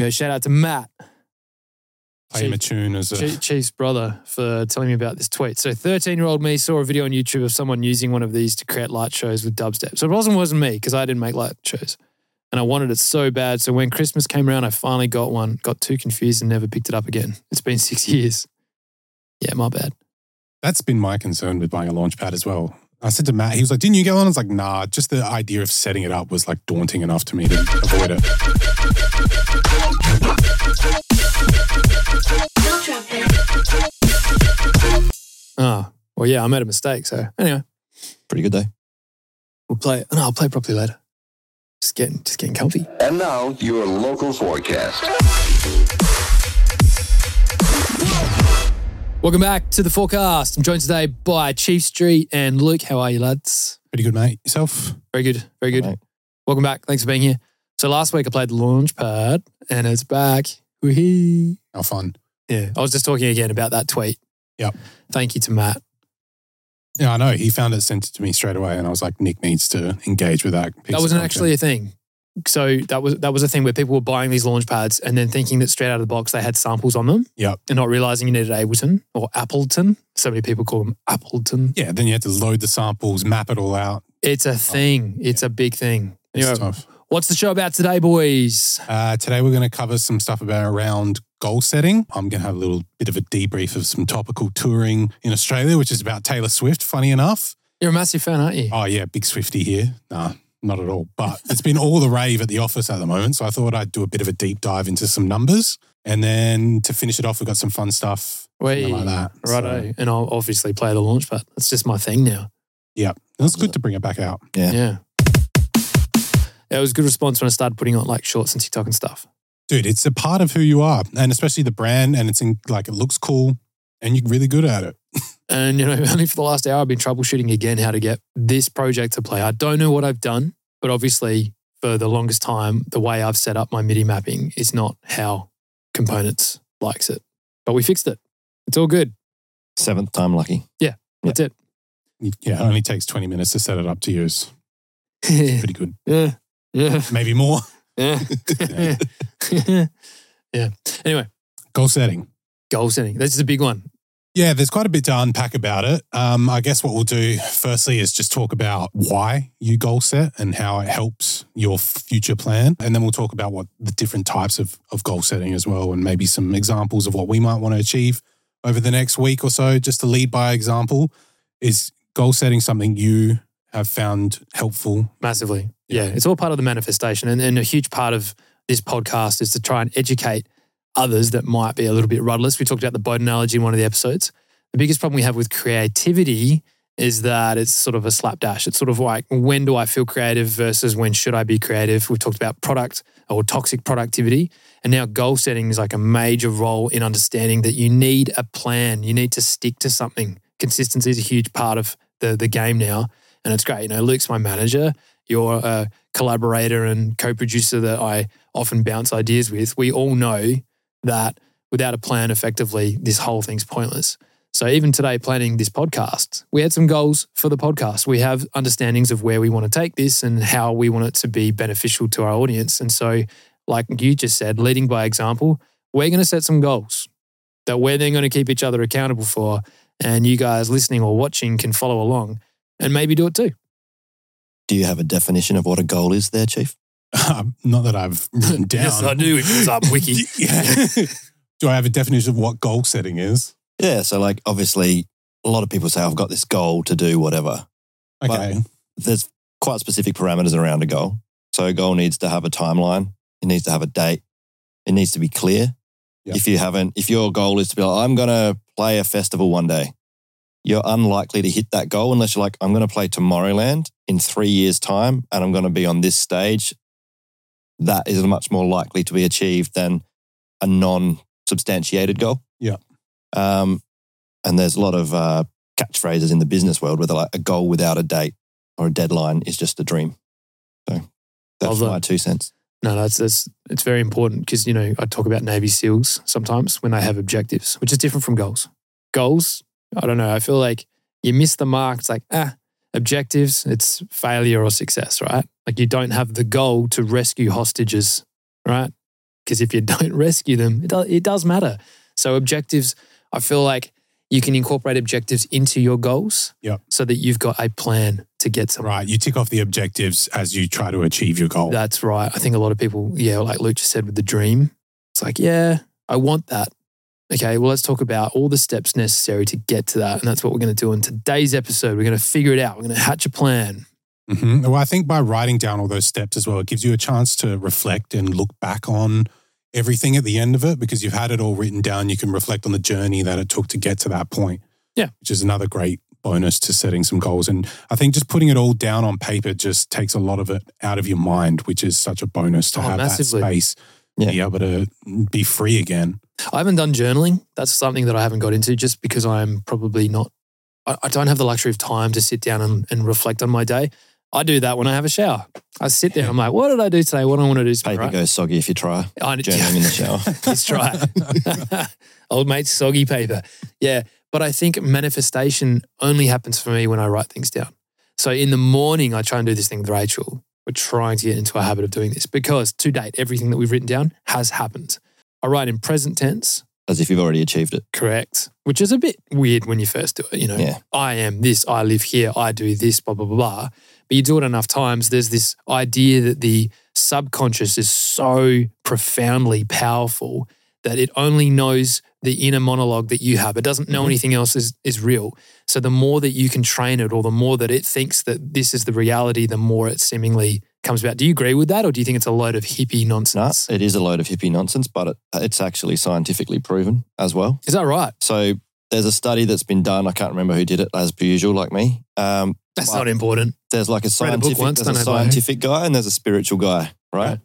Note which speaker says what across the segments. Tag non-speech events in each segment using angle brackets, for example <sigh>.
Speaker 1: You know, shout out to Matt,
Speaker 2: Play him a tune as a.
Speaker 1: Chief, Chief's brother, for telling me about this tweet. So, 13 year old me saw a video on YouTube of someone using one of these to create light shows with dubstep. So, it wasn't, wasn't me because I didn't make light shows. And I wanted it so bad. So, when Christmas came around, I finally got one, got too confused and never picked it up again. It's been six <laughs> years. Yeah, my bad.
Speaker 2: That's been my concern with buying a launch pad as well. I said to Matt, he was like, Didn't you go on? I was like, Nah, just the idea of setting it up was like daunting enough to me to avoid it.
Speaker 1: Oh, well, yeah, I made a mistake. So, anyway,
Speaker 3: Pretty good day.
Speaker 1: we'll play. No, I'll play properly later. Just getting, just getting comfy.
Speaker 4: And now, your local forecast.
Speaker 1: Welcome back to the forecast. I'm joined today by Chief Street and Luke. How are you, lads?
Speaker 2: Pretty good, mate. Yourself?
Speaker 1: Very good. Very good.
Speaker 3: Alright.
Speaker 1: Welcome back. Thanks for being here. So last week I played the launch pad and it's back. Wee.
Speaker 2: How fun.
Speaker 1: Yeah. I was just talking again about that tweet.
Speaker 2: Yep.
Speaker 1: Thank you to Matt.
Speaker 2: Yeah, I know. He found it, sent it to me straight away, and I was like, Nick needs to engage with that. piece
Speaker 1: that wasn't
Speaker 2: content.
Speaker 1: actually a thing. So that was that was a thing where people were buying these launch pads and then thinking that straight out of the box they had samples on them.
Speaker 2: Yeah.
Speaker 1: And not realizing you needed Ableton or Appleton. So many people call them Appleton.
Speaker 2: Yeah, then you had to load the samples, map it all out.
Speaker 1: It's a thing. It's a big thing.
Speaker 2: It's
Speaker 1: Anyway,
Speaker 2: tough.
Speaker 1: what's the show about today, boys?
Speaker 2: Uh, today we're going to cover some stuff about around goal setting. I'm going to have a little bit of a debrief of some topical touring in Australia, which is about Taylor Swift. Funny enough.
Speaker 1: You're a massive fan, aren't you?
Speaker 2: Oh yeah, big Swifty here. Nah, not at all. But it's been all the rave at the office at the moment, so I thought I'd do a bit of a deep dive into some numbers, and then to finish it off, we've got some fun stuff.
Speaker 1: Wait,
Speaker 2: like that.
Speaker 1: Righto. And I'll obviously play the launch pad. That's just my thing now.
Speaker 2: Yeah, it's good to bring it back out.
Speaker 3: Yeah.
Speaker 1: Yeah. Yeah, it was a good response when I started putting on like shorts and TikTok and stuff.
Speaker 2: Dude, it's a part of who you are, and especially the brand, and it's in, like it looks cool, and you're really good at it. <laughs>
Speaker 1: And, you know, <laughs> only for the last hour, I've been troubleshooting again how to get this project to play. I don't know what I've done, but obviously, for the longest time, the way I've set up my MIDI mapping is not how Components likes it. But we fixed it. It's all good.
Speaker 3: Seventh time lucky.
Speaker 1: Yeah, that's it.
Speaker 2: Yeah, it only takes 20 minutes to set it up to use.
Speaker 1: yeah. <laughs>
Speaker 2: Pretty good.
Speaker 1: Yeah. Yeah.
Speaker 2: Maybe more.
Speaker 1: Yeah. <laughs> yeah. Anyway,
Speaker 2: Goal setting.
Speaker 1: goal setting. This is a big one.
Speaker 2: Yeah, there's quite a bit to unpack about it. Um, I guess what we'll do firstly is just talk about why you goal set and how it helps your future plan. And then we'll talk about what the different types of, of goal setting as well, and maybe some examples of what we might want to achieve over the next week or so. Just to lead by example, is goal setting something you have found helpful?
Speaker 1: Massively.
Speaker 2: Yeah.
Speaker 1: Yeah. It's all part of the manifestation. And, and a huge part of this podcast is to try and educate others that might be a little bit rudderless. We talked about the boat analogy in one of the episodes. The biggest problem we have with creativity is that it's sort of a slapdash. It's sort of like when do I feel creative versus when should I be creative? We've talked about product or toxic productivity. And now goal setting is like a major role in understanding that you need a plan. You need to stick to something. Consistency is a huge part of the, the game now. And it's great. You know, Luke's my manager. You're a collaborator and co-producer that I often bounce ideas with. We all know that without a plan, effectively, this whole thing's pointless. So even today, planning this podcast, we had some goals for the podcast. We have understandings of where we want to take this and how we want it to be beneficial to our audience. And so, like you just said, leading by example, we're going to set some goals that we're then going to keep each other accountable for. And you guys listening or watching can follow along and maybe do it too.
Speaker 3: Do you have a definition of what a goal is there, Chief?
Speaker 2: Um, not that I've written down. <laughs>
Speaker 1: Yes, I do. It's up wiki. <laughs>
Speaker 2: yeah. Do I have a definition of what goal setting is?
Speaker 3: Yeah. So, like, obviously, a lot of people say, I've got this goal to do whatever.
Speaker 2: Okay.
Speaker 3: There's quite specific parameters around a goal. So, a goal needs to have a timeline, it needs to have a date, it needs to be clear.
Speaker 2: Yep.
Speaker 3: If you haven't, if your goal is to be like, I'm going to play a festival one day, you're unlikely to hit that goal unless you're like, I'm going to play Tomorrowland in three years' time and I'm going to be on this stage. That is much more likely to be achieved than a non substantiated goal.
Speaker 2: Yeah.
Speaker 3: Um, and there's a lot of uh, catchphrases in the business world where they're like, a goal without a date or a deadline is just a dream. So that's my two cents.
Speaker 1: No, that's that's it's very important because you know I talk about Navy SEALs sometimes when they have objectives, which is different from goals. Goals, I don't know. I feel like you miss the mark. It's like ah, objectives. It's failure or success, right? Like you don't have the goal to rescue hostages, right? because if you <laughs> don't rescue them, it does, it does matter. So objectives, I feel like you can incorporate objectives into your goals
Speaker 2: Yep.
Speaker 1: so that you've got a plan to get somewhere.
Speaker 2: Right. You tick off the objectives as you try to achieve your goal.
Speaker 1: That's right. I think a lot of people, yeah, like Luke just said with the dream, it's like, yeah, I want that. Okay, well, let's talk about all the steps necessary to get to that. And that's what we're going to do in today's episode. We're going to figure it out. We're going to hatch a plan.
Speaker 2: hmm Well, I think by writing down all those steps as well, it gives you a chance to reflect and look back on everything at the end of it because you've had it all written down. You can reflect on the journey that it took to get to that point.
Speaker 1: Yeah.
Speaker 2: Which is another great bonus to setting some goals. And I think just putting it all down on paper just takes a lot of it out of your mind, which is such a bonus to
Speaker 1: Oh,
Speaker 2: have
Speaker 1: massively.
Speaker 2: that space,
Speaker 3: Yeah.
Speaker 2: be able to be free again.
Speaker 1: I haven't done journaling. That's something that I haven't got into just because I'm probably not, I, I don't have the luxury of time to sit down and, and reflect on my day. I do that when I have a shower. I sit there, I'm like, what did I do today? What do I want to do today?
Speaker 3: Paper
Speaker 1: right?
Speaker 3: goes soggy if you try
Speaker 1: I,
Speaker 3: journaling in the shower.
Speaker 1: Let's try it. Old mate, soggy paper. Yeah. But I think manifestation only happens for me when I write things down. So in the morning, I try and do this thing with Rachel. We're trying to get into a habit of doing this because to date, everything that we've written down has happened. I write in present tense,
Speaker 3: As if you've already achieved it.
Speaker 1: correct, which is a bit weird when you first do it. You know,
Speaker 3: Yeah.
Speaker 1: I am this, I live here, I do this, blah, blah, blah, blah. But you do it enough times, there's this idea that the subconscious is so profoundly powerful that it only knows the inner monologue that you have. It doesn't know
Speaker 3: Mhm.
Speaker 1: anything else is, is real. So the more that you can train it or the more that it thinks that this is the reality, the more it seemingly comes about. Do you agree with that or do you think it's a load of hippie
Speaker 3: No,
Speaker 1: nonsense?
Speaker 3: it is a load of hippie nonsense, but it, it's actually scientifically proven as well.
Speaker 1: Is that right?
Speaker 3: So there's a study that's been done. I can't remember who did it, as per usual, like me. Um,
Speaker 1: That's not important.
Speaker 3: there's like a
Speaker 1: Read a
Speaker 3: scientific,
Speaker 1: once,
Speaker 3: there's a
Speaker 1: know by who.
Speaker 3: scientific guy and there's a spiritual guy, right?
Speaker 1: Right.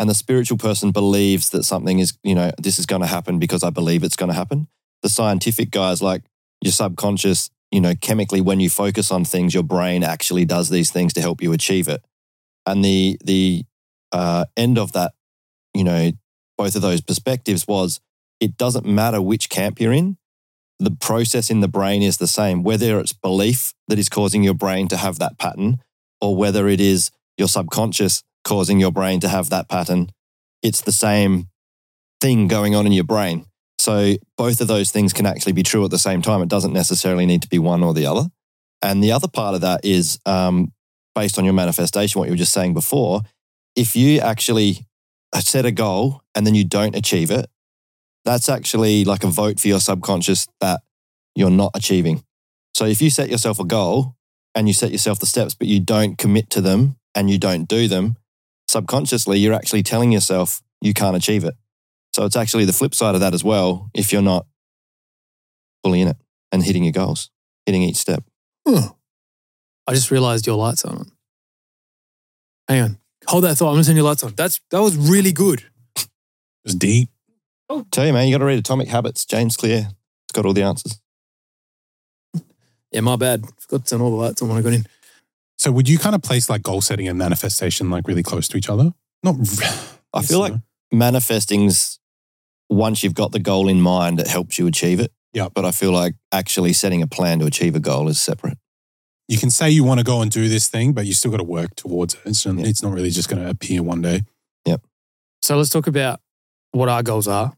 Speaker 3: And the spiritual person believes that something is, you know, this is going to happen because I believe it's going to happen. The scientific guy is like your subconscious, you know, chemically when you focus on things, your brain actually does these things to help you achieve it. And the the uh, end of that, you know, both of those perspectives was it doesn't matter which camp you're in. The process in the brain is the same, whether it's belief that is causing your brain to have that pattern, or whether it is your subconscious causing your brain to have that pattern. It's the same thing going on in your brain. So both of those things can actually be true at the same time. It doesn't necessarily need to be one or the other. And the other part of that is um, based on your manifestation, what you were just saying before. If you actually set a goal and then you don't achieve it, that's actually like a vote for your subconscious that you're not achieving. So if you set yourself a goal and you set yourself the steps, but you don't commit to them and you don't do them, subconsciously, you're actually telling yourself you can't achieve it. So it's actually the flip side of that as well if you're not fully in it and hitting your goals, hitting each step.
Speaker 1: Huh. I just realized your lights on. Hang on. Hold that thought. I'm going to turn your lights on. That's That was really good.
Speaker 2: It was deep. Oh.
Speaker 3: Tell you, man, you got to read Atomic Habits. James Clear. It's got all the answers.
Speaker 1: Yeah, my bad. Forgot to turn all the lights on when I got in.
Speaker 2: So would you kind of place like goal setting and manifestation like really close to each other? Not. <sighs>
Speaker 3: I feel like manifesting's once you've got the goal in mind, it helps you achieve it.
Speaker 2: Yeah.
Speaker 3: But I feel like actually setting a plan to achieve a goal is separate.
Speaker 2: you can say you want to go and do this thing, but you still got to work towards it. It's,
Speaker 3: Yeah.
Speaker 2: it's not really just going to appear one day. Yep.
Speaker 1: So let's talk about what our goals are.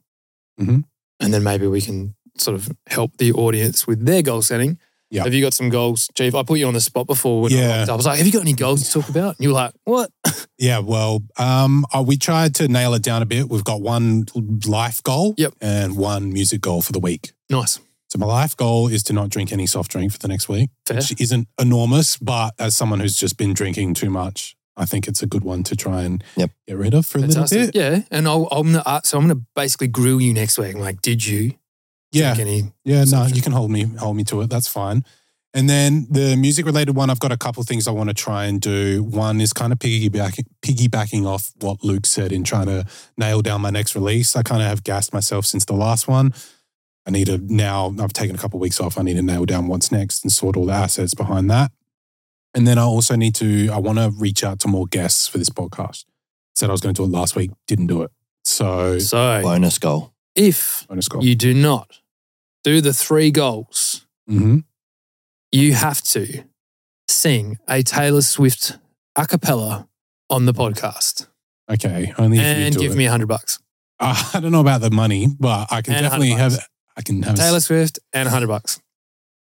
Speaker 2: Mhm.
Speaker 1: And then maybe we can sort of help the audience with their goal setting.
Speaker 2: Yeah.
Speaker 1: Have you got some goals? Chief, I put you on the spot before. When
Speaker 2: Yeah.
Speaker 1: I was like, have you got any goals to talk about? And you were like, what? <laughs>
Speaker 2: Yeah, well, um, uh, we tried to nail it down a bit. We've got one life goal
Speaker 1: Yep.
Speaker 2: and one music goal for the week.
Speaker 1: nice.
Speaker 2: So my life goal is to not drink any soft drink for the next week,
Speaker 1: Fair.
Speaker 2: which isn't enormous, but as someone who's just been drinking too much, I think it's a good one to try and
Speaker 3: Yep.
Speaker 2: get rid of for a
Speaker 1: Fantastic.
Speaker 2: little bit.
Speaker 1: Yeah. And I'll, I'm gonna, uh, so I'm going to basically grill you next week. I'm like, did you
Speaker 2: Yeah,
Speaker 1: drink any?
Speaker 2: yeah, no, you can hold me hold me to it. That's fine. And then the music related one, I've got a couple things I want to try and do. One is kind of piggybacking, piggybacking off what Luke said in trying to nail down my next release. I kind of have gassed myself since the last one. I need to now, I've taken a couple of weeks off. I need to nail down what's next and sort all the assets behind that. And then I also need to, I want to reach out to more guests for this podcast. Said I was going to do it last week, didn't do it. So,
Speaker 1: So
Speaker 3: Bonus goal.
Speaker 1: if
Speaker 2: bonus goal.
Speaker 1: you do not do the three goals,
Speaker 2: hmm
Speaker 1: you have to sing a Taylor Swift a cappella on the podcast
Speaker 2: Okay. Only if
Speaker 1: and give
Speaker 2: it.
Speaker 1: me a hundred bucks.
Speaker 2: Uh, I don't know about the money, but I can
Speaker 1: And
Speaker 2: definitely have. I can have.
Speaker 1: Taylor Swift and a 100 bucks.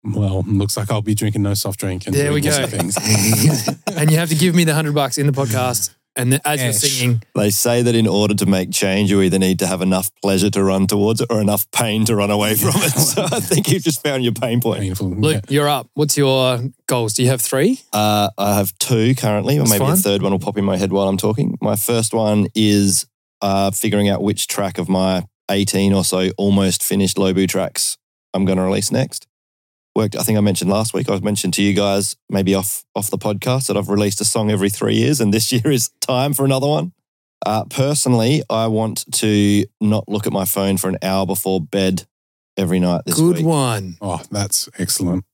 Speaker 2: Well, looks like I'll be drinking no soft drink. And
Speaker 1: There we go.
Speaker 2: Things. <laughs> <laughs>
Speaker 1: and you have to give me the 100 bucks in the podcast. And then as you're
Speaker 2: Yes.
Speaker 1: singing,
Speaker 3: They say that in order to make change, you either need to have enough pleasure to run towards it or enough pain to run away from it. <laughs> So I think you've just found your pain point.
Speaker 2: Painful.
Speaker 1: Luke, you're up. What's your goals? Do you have three?
Speaker 3: Uh, I have two currently, or
Speaker 1: That's
Speaker 3: maybe
Speaker 1: fine.
Speaker 3: a third one will pop in my head while I'm talking. My first one is uh, figuring out which track of my 18 or so almost finished Lobu tracks I'm going to release next. Worked, I think I mentioned last week, I mentioned to you guys, maybe off, off the podcast, that I've released a song every three years, and this <laughs> year is time for another one. Uh, personally, I want to not look at my phone for an hour before bed every night this
Speaker 1: Good
Speaker 3: week.
Speaker 1: one.
Speaker 2: Oh, that's excellent.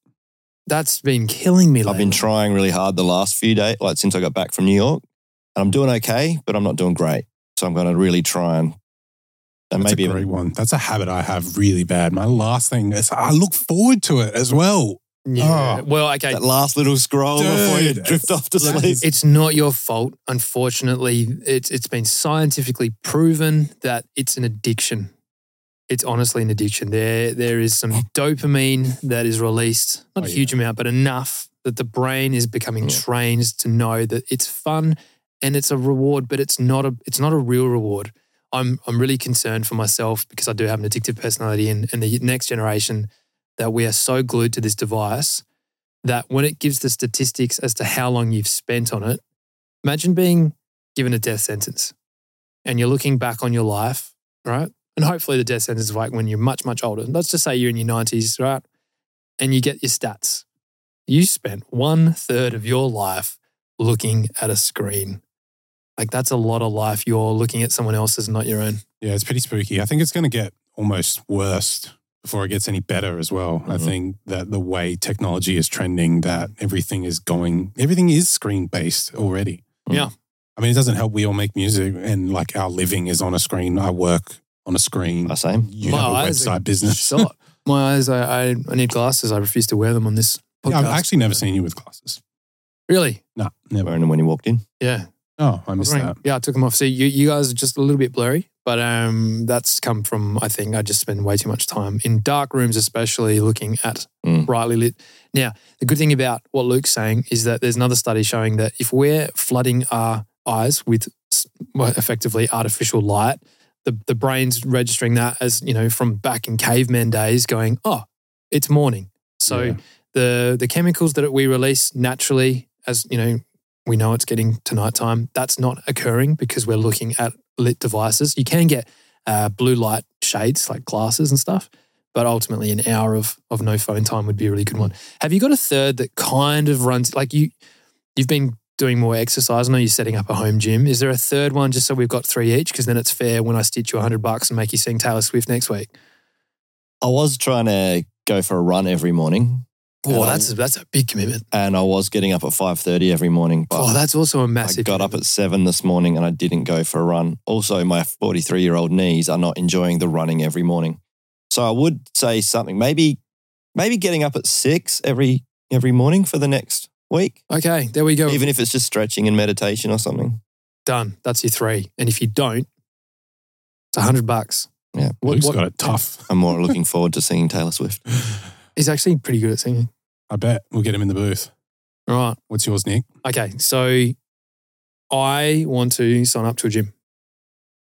Speaker 1: That's been killing me.
Speaker 3: I've been trying really hard the last few days, like since I got back from New York, and I'm doing okay, but I'm not doing great. So I'm going to really try and and
Speaker 2: That's
Speaker 3: maybe
Speaker 2: a great one. That's a habit I have really bad. My last thing is I look forward to it as well.
Speaker 1: Yeah.
Speaker 2: Oh.
Speaker 1: Well, okay.
Speaker 3: that last little scroll before you drift off to sleep.
Speaker 1: it's not your fault. Unfortunately, it's it's been scientifically proven that it's an addiction. It's honestly an addiction. There there is some <gasps> dopamine that is released, not
Speaker 2: Oh,
Speaker 1: a huge amount, but enough that the brain is becoming
Speaker 3: Yeah.
Speaker 1: trained to know that it's fun and it's a reward, but it's not a it's not a real reward. I'm I'm really concerned for myself because I do have an addictive personality and, and the next generation that we are so glued to this device that when it gives the statistics as to how long you've spent on it, imagine being given a death sentence and you're looking back on your life, right? And hopefully the death sentence is like when you're much, much older. Let's just say you're in your 90s, right? And you get your stats. You spent one third of your life looking at a screen. Like that's a lot of life. You're looking at someone else's, not your own.
Speaker 2: Yeah, it's pretty spooky. I think it's going to get almost worse before it gets any better as well. I
Speaker 3: Mhm.
Speaker 2: think that the way technology is trending, that everything is going, everything is screen based already.
Speaker 1: Yeah.
Speaker 2: I mean, it doesn't help. We all make music and like our living is on a screen. I work on a screen.
Speaker 3: I same.
Speaker 2: You
Speaker 1: My
Speaker 2: have a website business. <laughs>
Speaker 1: My eyes, I, I, I need glasses. I refuse to wear them on this podcast.
Speaker 2: Yeah, I've actually never seen you with glasses.
Speaker 1: Really?
Speaker 2: No, never.
Speaker 3: Wearing them when you walked in.
Speaker 1: Yeah.
Speaker 2: Oh, I
Speaker 1: I
Speaker 2: missed
Speaker 1: wearing-
Speaker 2: that.
Speaker 1: Yeah, I took them off. See, you, you guys are just a little bit blurry, but um, that's come from, I think, I just spend way too much time in dark rooms, especially looking at
Speaker 3: Mm.
Speaker 1: brightly lit. Now, the good thing about what Luke's saying is that there's another study showing that if we're flooding our eyes with effectively artificial light, the, the brain's registering that as, you know, from back in caveman days going, oh, it's morning. So
Speaker 2: Yeah.
Speaker 1: the the chemicals that we release naturally, as you know, we know it's getting to nighttime. That's not occurring because we're looking at lit devices. You can get uh, blue light shades like glasses and stuff, but ultimately an hour of of no phone time would be a really good one. Have you got a third that kind of runs like you? You've been doing more exercise. I know you're setting up a home gym. Is there a third one just so we've got three each? Because then it's fair when I stitch you hundred bucks and make you sing Taylor Swift next week.
Speaker 3: I was trying to go for a run every morning,
Speaker 1: Oh,
Speaker 3: Um,
Speaker 1: that's a, that's a big commitment.
Speaker 3: and I was getting up at five thirty every morning. But
Speaker 1: Oh, that's also a massive.
Speaker 3: I got up at seven this morning and I didn't go for a run. Also, my 43 year old knees are not enjoying the running every morning. So I would say something, maybe, maybe getting up at six every, every morning for the next week,
Speaker 1: Okay, there we go.
Speaker 3: even if it's just stretching and meditation or something.
Speaker 1: done. That's your three. And if you don't, it's a hundred bucks.
Speaker 3: Yeah.
Speaker 1: What-
Speaker 2: Luke's
Speaker 1: what-
Speaker 2: got it tough.
Speaker 3: I'm more looking forward to seeing Taylor Swift. <laughs>
Speaker 1: He's actually pretty good at singing.
Speaker 2: I bet we'll get him in the booth.
Speaker 1: Right.
Speaker 2: What's yours, Nick?
Speaker 1: Okay. So I want to sign up to a gym.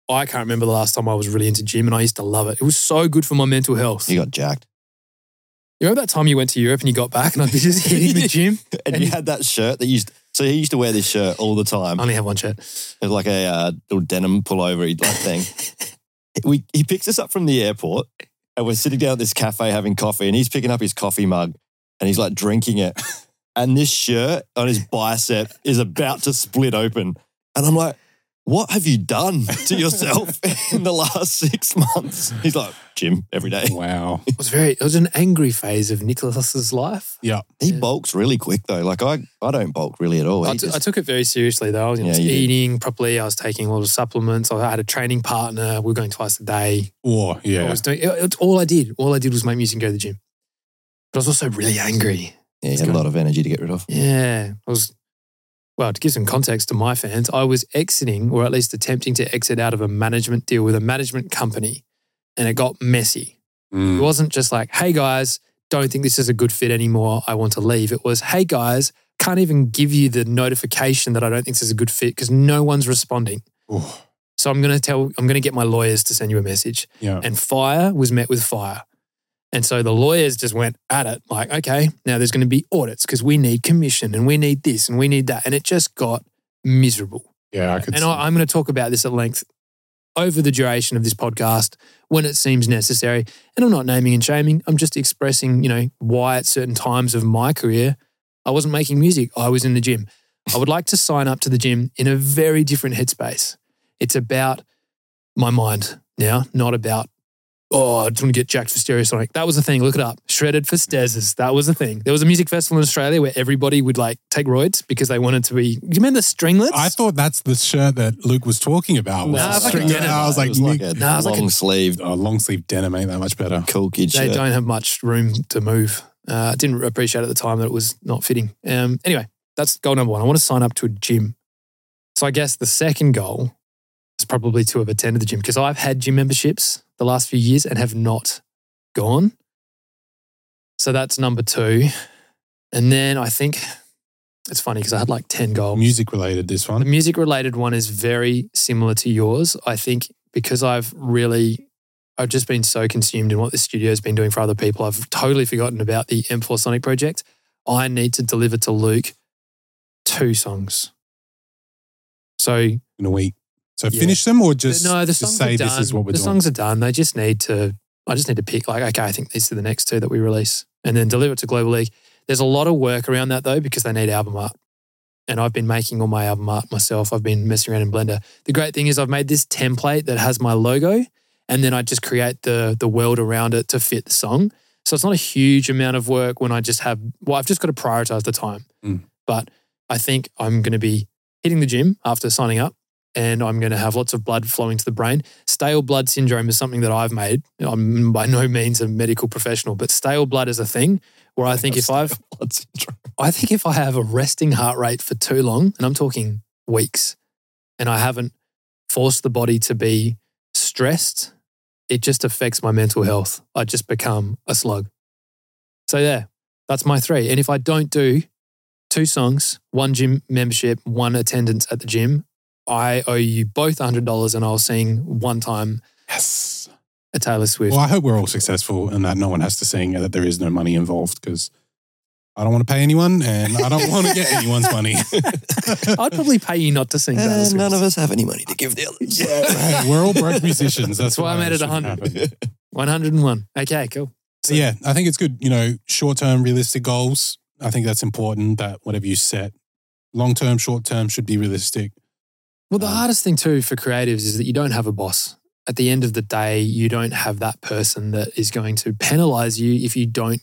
Speaker 1: I can't remember the last time I was really into gym and I used to love it. It was so good for my mental health.
Speaker 3: You
Speaker 1: You
Speaker 3: got jacked.
Speaker 1: You remember that time you went to Europe and you got back and I'd be just <laughs> hitting the gym? <laughs>
Speaker 3: And,
Speaker 1: And
Speaker 3: you
Speaker 1: you-
Speaker 3: had that shirt that used, so he used to wear this shirt all the time.
Speaker 1: I only have one shirt.
Speaker 3: It was like a uh, little denim pullover like thing. <laughs> we, he picks us up from the airport and we're sitting down at this cafe having coffee and he's picking up his coffee mug and he's like drinking it. <laughs> And this shirt on his bicep is about to split open. And I'm like, what have you done to yourself <laughs> in the last six months? He's like, Gym, every day.
Speaker 2: Wow. <laughs>
Speaker 1: It was very, it was an angry phase of Nicholas's life. Yeah.
Speaker 3: He
Speaker 1: Yeah.
Speaker 3: bulks really quick though. Like I, I don't bulk really at all.
Speaker 1: I
Speaker 3: just-
Speaker 1: I took it very seriously though. I was, you know,
Speaker 3: Yeah,
Speaker 1: I was
Speaker 3: you did.
Speaker 1: eating properly. I was taking a lot of supplements. I had a training partner. We were going twice a day.
Speaker 2: Or
Speaker 1: I
Speaker 2: yeah.
Speaker 1: was doing it, it's all I did. All I did was make music and go to the gym. But I was also really angry.
Speaker 3: yeah, he had a lot of energy to get rid of.
Speaker 1: Yeah. I was well, to give some context to my fans, I was exiting or at least attempting to exit out of a management deal with a management company and it got messy. It
Speaker 2: Mm.
Speaker 1: wasn't just like, hey guys, don't think this is a good fit anymore. I want to leave. It was, hey guys, can't even give you the notification that I don't think this is a good fit because no one's responding.
Speaker 2: Ooh,
Speaker 1: So I'm going to tell, I'm going to get my lawyers to send you a message.
Speaker 2: yeah.
Speaker 1: And fire was met with fire. And so the lawyers just went at it like, okay, now there's going to be audits because we need commission and we need this and we need that. And it just got miserable.
Speaker 2: Yeah, I could.
Speaker 1: And
Speaker 2: see.
Speaker 1: I, I'm going to talk about this at length over the duration of this podcast when it seems necessary. And I'm not naming and shaming. I'm just expressing, you know, why at certain times of my career, I wasn't making music. I was in the gym. I would like to sign up to the gym in a very different headspace. It's about my mind now, not about, oh, I just want to get jacked for Stereosonic. That was a thing. Look it up. Shredded for Stezes. That was a thing. There was a music festival in Australia where everybody would like take roids because they wanted to be. Do you remember the stringlets?
Speaker 2: I thought that's the shirt that Luke was talking about. was
Speaker 1: Nah,
Speaker 2: the
Speaker 1: it's like denim.
Speaker 2: I was like,
Speaker 3: it was like a
Speaker 1: Nah, it was like a-
Speaker 3: long sleeve,
Speaker 2: oh, long sleeve denim ain't that much better.
Speaker 3: cool kid
Speaker 1: they
Speaker 3: shirt.
Speaker 1: don't have much room to move. Uh, I didn't appreciate at the time that it was not fitting. Um, anyway, that's goal number one. I want to sign up to a gym. So I guess the second goal is probably to have attended the gym because I've had gym memberships the last few years and have not gone. So that's number two. And then I think it's funny because I had like 10 goals.
Speaker 2: Music related, this
Speaker 1: The
Speaker 2: one.
Speaker 1: music related one is very similar to yours. I think because I've really, I've just been so consumed in what the studio's been doing for other people, I've totally forgotten about the M4SONIC project. I need to deliver to Luke two songs. So
Speaker 2: in a week. So
Speaker 1: Yeah.
Speaker 2: finish them or just,
Speaker 1: no, the songs
Speaker 2: say
Speaker 1: are done.
Speaker 2: this is what we're
Speaker 1: the
Speaker 2: doing.
Speaker 1: songs are done. They just need to. I just need to pick like, okay, I think these are the next two that we release, and then deliver it to Global League. There's a lot of work around that though because they need album art, and I've been making all my album art myself. I've been messing around in Blender. The great thing is I've made this template that has my logo, and then I just create the the world around it to fit the song. So it's not a huge amount of work when I just have. Well, I've just got to prioritize the time,
Speaker 2: Mm.
Speaker 1: but I think I'm going to be hitting the gym after signing up and I'm going to have lots of blood flowing to the brain. Stale blood syndrome is something that I've made. I'm by no means a medical professional, but stale blood is a thing where I think if I've,
Speaker 3: Blood syndrome.
Speaker 1: I think if I have a resting heart rate for too long, and I'm talking weeks, and I haven't forced the body to be stressed, it just affects my mental health. I just become a slug. So yeah, that's my three. And if I don't do two songs, one gym membership, one attendance at the gym, I owe you both $100 and I'll sing one time
Speaker 2: yes.
Speaker 1: a Taylor Swift.
Speaker 2: Well, I hope we're all successful and that no one has to sing and that there is no money involved because I don't want to pay anyone and I don't want to get anyone's money. <laughs>
Speaker 1: I'd probably pay you not to sing Taylor
Speaker 3: And
Speaker 1: Swift.
Speaker 3: none of us have any money to give the others.
Speaker 2: Hey, we're all broke musicians. That's,
Speaker 1: That's why I made it
Speaker 2: should
Speaker 1: 100. <laughs> 101. Okay, cool.
Speaker 2: So yeah, I think it's good. You know, short term, realistic goals. I think that's important. That whatever you set, long term, short term, should be realistic.
Speaker 1: Well, the
Speaker 2: Um,
Speaker 1: hardest thing too for creatives is that you don't have a boss. At the end of the day, you don't have that person that is going to penalize you if you don't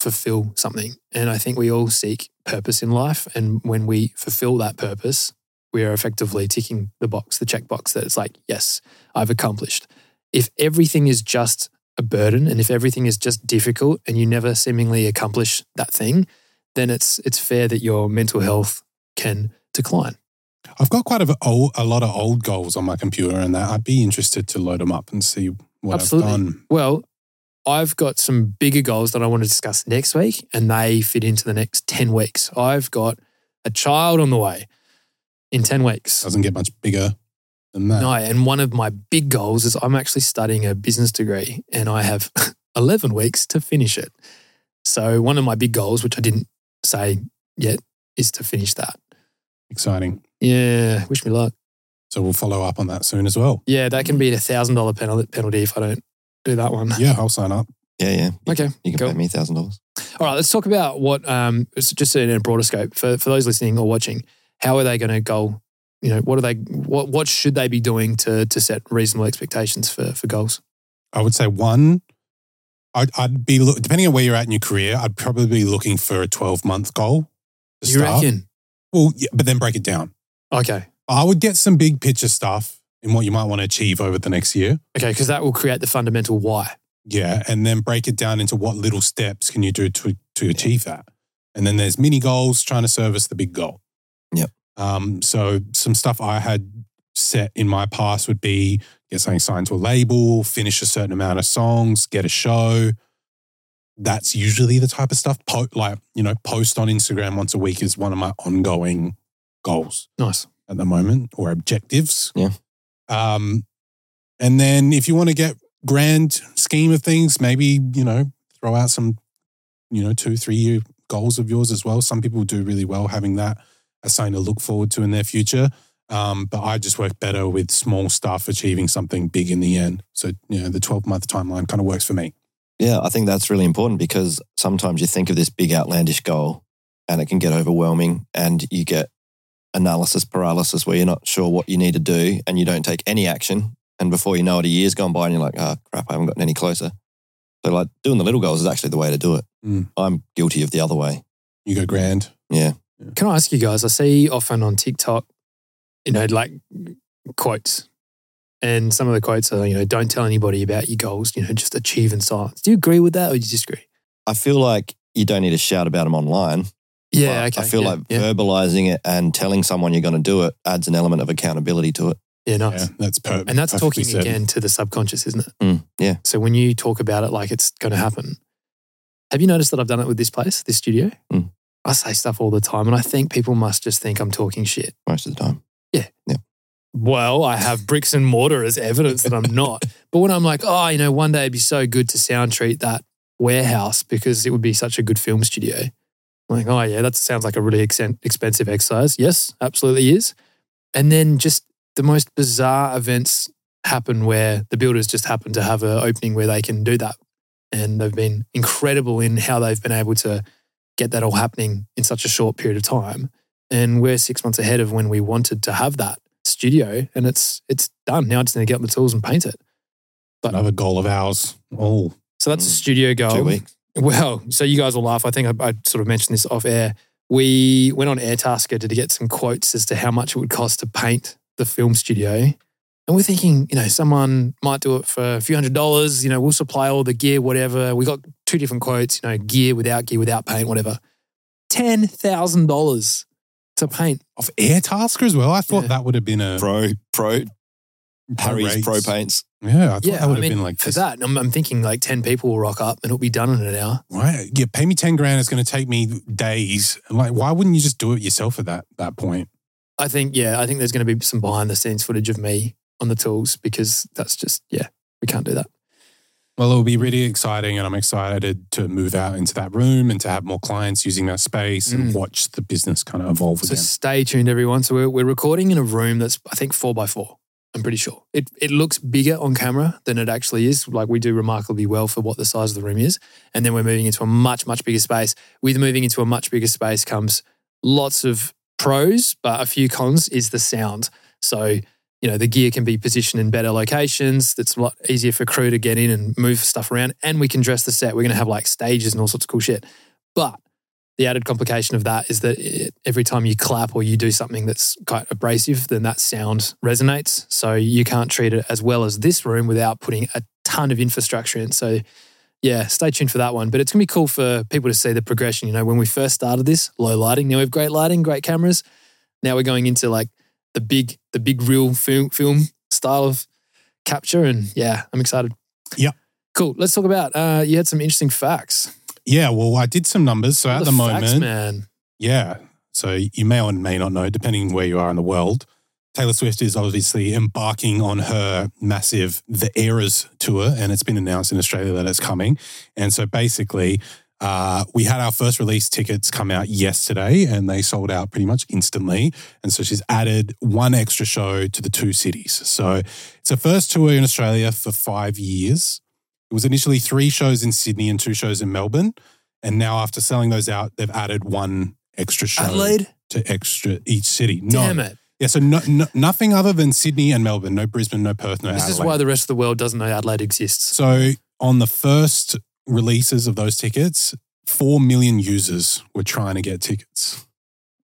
Speaker 1: fulfill something. And I think we all seek purpose in life. And when we fulfill that purpose, we are effectively ticking the box, the checkbox that it's like, yes, I've accomplished. If everything is just a burden and if everything is just difficult and you never seemingly accomplish that thing, then it's it's fair that your mental health can decline.
Speaker 2: I've got quite a, old, a lot of old goals on my computer, and that I'd be interested to load them up and see what
Speaker 1: Absolutely.
Speaker 2: I've done.
Speaker 1: Well, I've got some bigger goals that I want to discuss next week, and they fit into the next 10 weeks. I've got a child on the way in 10 weeks.
Speaker 2: Doesn't get much bigger than that.
Speaker 1: No, and one of my big goals is I'm actually studying a business degree, and I have <laughs> 11 weeks to finish it. So, one of my big goals, which I didn't say yet, is to finish that.
Speaker 2: Exciting.
Speaker 1: Yeah, wish me luck.
Speaker 2: So we'll follow up on that soon as well.
Speaker 1: Yeah, that can be a thousand dollar penalty if I don't do that one.
Speaker 2: Yeah, I'll sign up.
Speaker 3: Yeah, yeah. You,
Speaker 1: Okay,
Speaker 3: you can
Speaker 1: cool.
Speaker 3: pay me a thousand dollars.
Speaker 1: All right, let's talk about what um just in a broader scope for for those listening or watching. How are they going to goal? You know, what are they? What what should they be doing to to set reasonable expectations for for goals?
Speaker 2: I would say one. I'd, I'd be look, depending on where you're at in your career. I'd probably be looking for a 12 month goal. To
Speaker 1: You
Speaker 2: start.
Speaker 1: reckon?
Speaker 2: Well, yeah, but then break it down.
Speaker 1: Okay,
Speaker 2: I would get some big picture stuff in what you might want to achieve over the next year.
Speaker 1: okay, because that will create the fundamental why.
Speaker 2: Yeah, and then break it down into what little steps can you do to to achieve that. And then there's mini goals trying to service the big goal.
Speaker 3: Yep.
Speaker 2: Um, so some stuff I had set in my past would be get something signed to a label, finish a certain amount of songs, get a show. That's usually the type of stuff. Po- like you know, post on Instagram once a week is one of my ongoing goals
Speaker 1: Nice.
Speaker 2: at the moment or objectives.
Speaker 3: Yeah.
Speaker 2: Um, and then if you want to get grand scheme of things, maybe, you know, throw out some, you know, two, three year goals of yours as well. Some people do really well having that as something to look forward to in their future. Um, but I just work better with small stuff achieving something big in the end. So, you know, the 12 month timeline kind of works for me.
Speaker 3: Yeah, I think that's really important because sometimes you think of this big outlandish goal and it can get overwhelming and you get analysis paralysis where you're not sure what you need to do and you don't take any action. And before you know it, a year's gone by and you're like, oh, crap, I haven't gotten any closer. So, like, doing the little goals is actually the way to do it.
Speaker 2: Mm.
Speaker 3: I'm guilty of the other way.
Speaker 2: You go grand.
Speaker 3: Yeah.
Speaker 1: Can I ask you guys? I see often on TikTok, you know, like quotes. And some of the quotes are, you know, don't tell anybody about your goals, you know, just achieve in silence. Do you agree with that or do you disagree?
Speaker 3: I feel like you don't need to shout about them online.
Speaker 1: Yeah, okay.
Speaker 3: I feel
Speaker 1: yeah,
Speaker 3: like
Speaker 1: yeah,
Speaker 3: verbalizing it and telling someone you're going to do it adds an element of accountability to it.
Speaker 1: yeah, nice.
Speaker 2: Yeah, that's per-
Speaker 1: And that's talking
Speaker 2: said.
Speaker 1: again to the subconscious, isn't it?
Speaker 3: Mm, yeah.
Speaker 1: So when you talk about it like it's going to happen, have you noticed that I've done it with this place, this studio?
Speaker 3: Mm.
Speaker 1: I say stuff all the time, and I think people must just think I'm talking shit.
Speaker 3: Most of the time. Yeah. Yeah.
Speaker 1: Well, I have bricks and mortar as evidence that I'm <laughs> not. but when I'm like, oh, you know, one day it'd be so good to sound treat that warehouse because it would be such a good film studio. Like, oh, yeah, that sounds like a really ex- expensive exercise. Yes, absolutely is. And then just the most bizarre events happen where the builders just happen to have an opening where they can do that. And they've been incredible in how they've been able to get that all happening in such a short period of time. And we're six months ahead of when we wanted to have that studio and it's it's done. Now I just need to get on the tools and paint it. But
Speaker 2: Another goal of ours. Oh,
Speaker 1: so that's a
Speaker 3: Mm.
Speaker 1: studio goal.
Speaker 3: Two weeks.
Speaker 1: Well, so you guys will laugh. I think I, I sort of mentioned this off air. We went on Airtasker to, to get some quotes as to how much it would cost to paint the film studio. And we're thinking, you know, someone might do it for a few hundred dollars. You know, we'll supply all the gear, whatever. We got two different quotes, you know, gear without gear, without paint, whatever. $10,000 to paint.
Speaker 2: off Airtasker as well. I thought
Speaker 1: Yeah.
Speaker 2: that would have been a
Speaker 3: Pro, pro, Harry's
Speaker 2: rates.
Speaker 3: Pro Paints.
Speaker 2: Yeah, I thought
Speaker 1: Yeah,
Speaker 2: that would
Speaker 1: I
Speaker 2: have
Speaker 1: mean,
Speaker 2: been like
Speaker 1: for
Speaker 2: this.
Speaker 1: that, I'm, I'm thinking like 10 people will rock up and it'll be done in an hour.
Speaker 2: Right. Yeah, pay me 10 grand. It's going to take me days. Like, why wouldn't you just do it yourself at that that point?
Speaker 1: I think, yeah, I think there's going to be some behind the scenes footage of me on the tools because that's just, yeah, we can't do that.
Speaker 2: Well, it'll be really exciting, and I'm excited to move out into that room and to have more clients using that space and
Speaker 1: Mm.
Speaker 2: watch the business kind of evolve
Speaker 1: So
Speaker 2: again.
Speaker 1: stay tuned, everyone. So we're, we're recording in a room that's, I think, four by four. I'm pretty sure. It, it looks bigger on camera than it actually is. Like we do remarkably well for what the size of the room is. And then we're moving into a much, much bigger space. With moving into a much bigger space comes lots of pros, but a few cons is the sound. So, you know, the gear can be positioned in better locations. That's a lot easier for crew to get in and move stuff around. And we can dress the set. We're going to have like stages and all sorts of cool shit. But the added complication of that is that it, every time you clap or you do something that's quite abrasive, then that sound resonates. So you can't treat it as well as this room without putting a ton of infrastructure in. So yeah, stay tuned for that one. But it's gonna be cool for people to see the progression. You know, when we first started this, low lighting. Now we have great lighting, great cameras. Now we're going into like the big, the big real film film style of capture. And yeah, I'm excited.
Speaker 2: Yeah.
Speaker 1: Cool. Let's talk about uh you had some interesting facts.
Speaker 2: Yeah, well, I did some numbers. So at the, moment,
Speaker 1: facts, man.
Speaker 2: Yeah. So you may or may not know, depending where you are in the world, Taylor Swift is obviously embarking on her massive The Eras tour, and it's been announced in Australia that it's coming. And so basically, uh, we had our first release tickets come out yesterday, and they sold out pretty much instantly. And so she's added one extra show to the two cities. So it's her first tour in Australia for five years. It was initially three shows in Sydney and two shows in Melbourne. And now, after selling those out, they've added one extra show
Speaker 1: Adelaide.
Speaker 2: to extra each city.
Speaker 1: Damn
Speaker 2: no,
Speaker 1: it.
Speaker 2: yeah, so no, no, nothing other than Sydney and Melbourne. No Brisbane, no Perth, no
Speaker 1: This
Speaker 2: Adelaide.
Speaker 1: is why the rest of the world doesn't know Adelaide exists.
Speaker 2: so on the first releases of those tickets, four million users were trying to get tickets.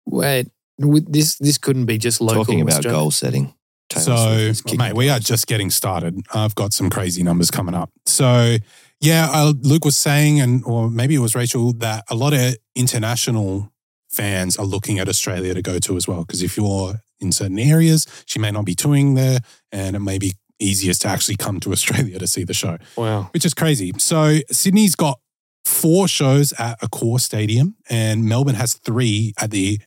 Speaker 1: Wait, this this couldn't be just local.
Speaker 3: Talking about
Speaker 1: Australia.
Speaker 3: goal setting. Taylor
Speaker 2: so,
Speaker 3: Swift is kicking
Speaker 2: mate, we are just getting started. I've got some crazy numbers coming up. So, yeah, uh, Luke was saying, and or maybe it was Rachel, that a lot of international fans are looking at Australia to go to as well. Because if you're in certain areas, she may not be touring there, and it may be easiest to actually come to <laughs> Australia to see the show,
Speaker 1: Wow.
Speaker 2: which is crazy. So Sydney's got four shows at Accor Stadium, and Melbourne has three at the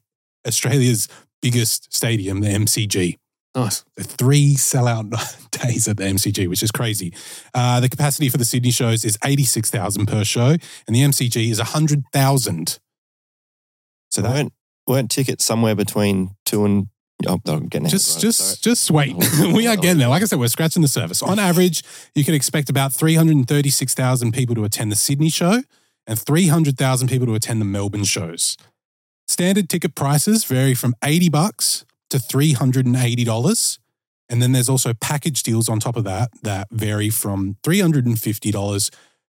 Speaker 2: Australia's biggest stadium, the MCG
Speaker 1: Nice.
Speaker 2: three sellout <laughs> days at the MCG, which is crazy. Uh, the capacity for the Sydney shows is 86,000 per show, and the MCG is 100,000. So that,
Speaker 3: weren't, weren't tickets somewhere between two and oh, I'm getting
Speaker 2: just, just,
Speaker 3: Sorry.
Speaker 2: just wait. <laughs> <laughs> we are getting there. Like I said, we're scratching the surface. On average, you can expect about 336,000 people to attend the Sydney show and 300,000 people to attend the Melbourne shows. Standard ticket prices vary from 80 bucks to $380. And then there's also package deals on top of that that vary from $350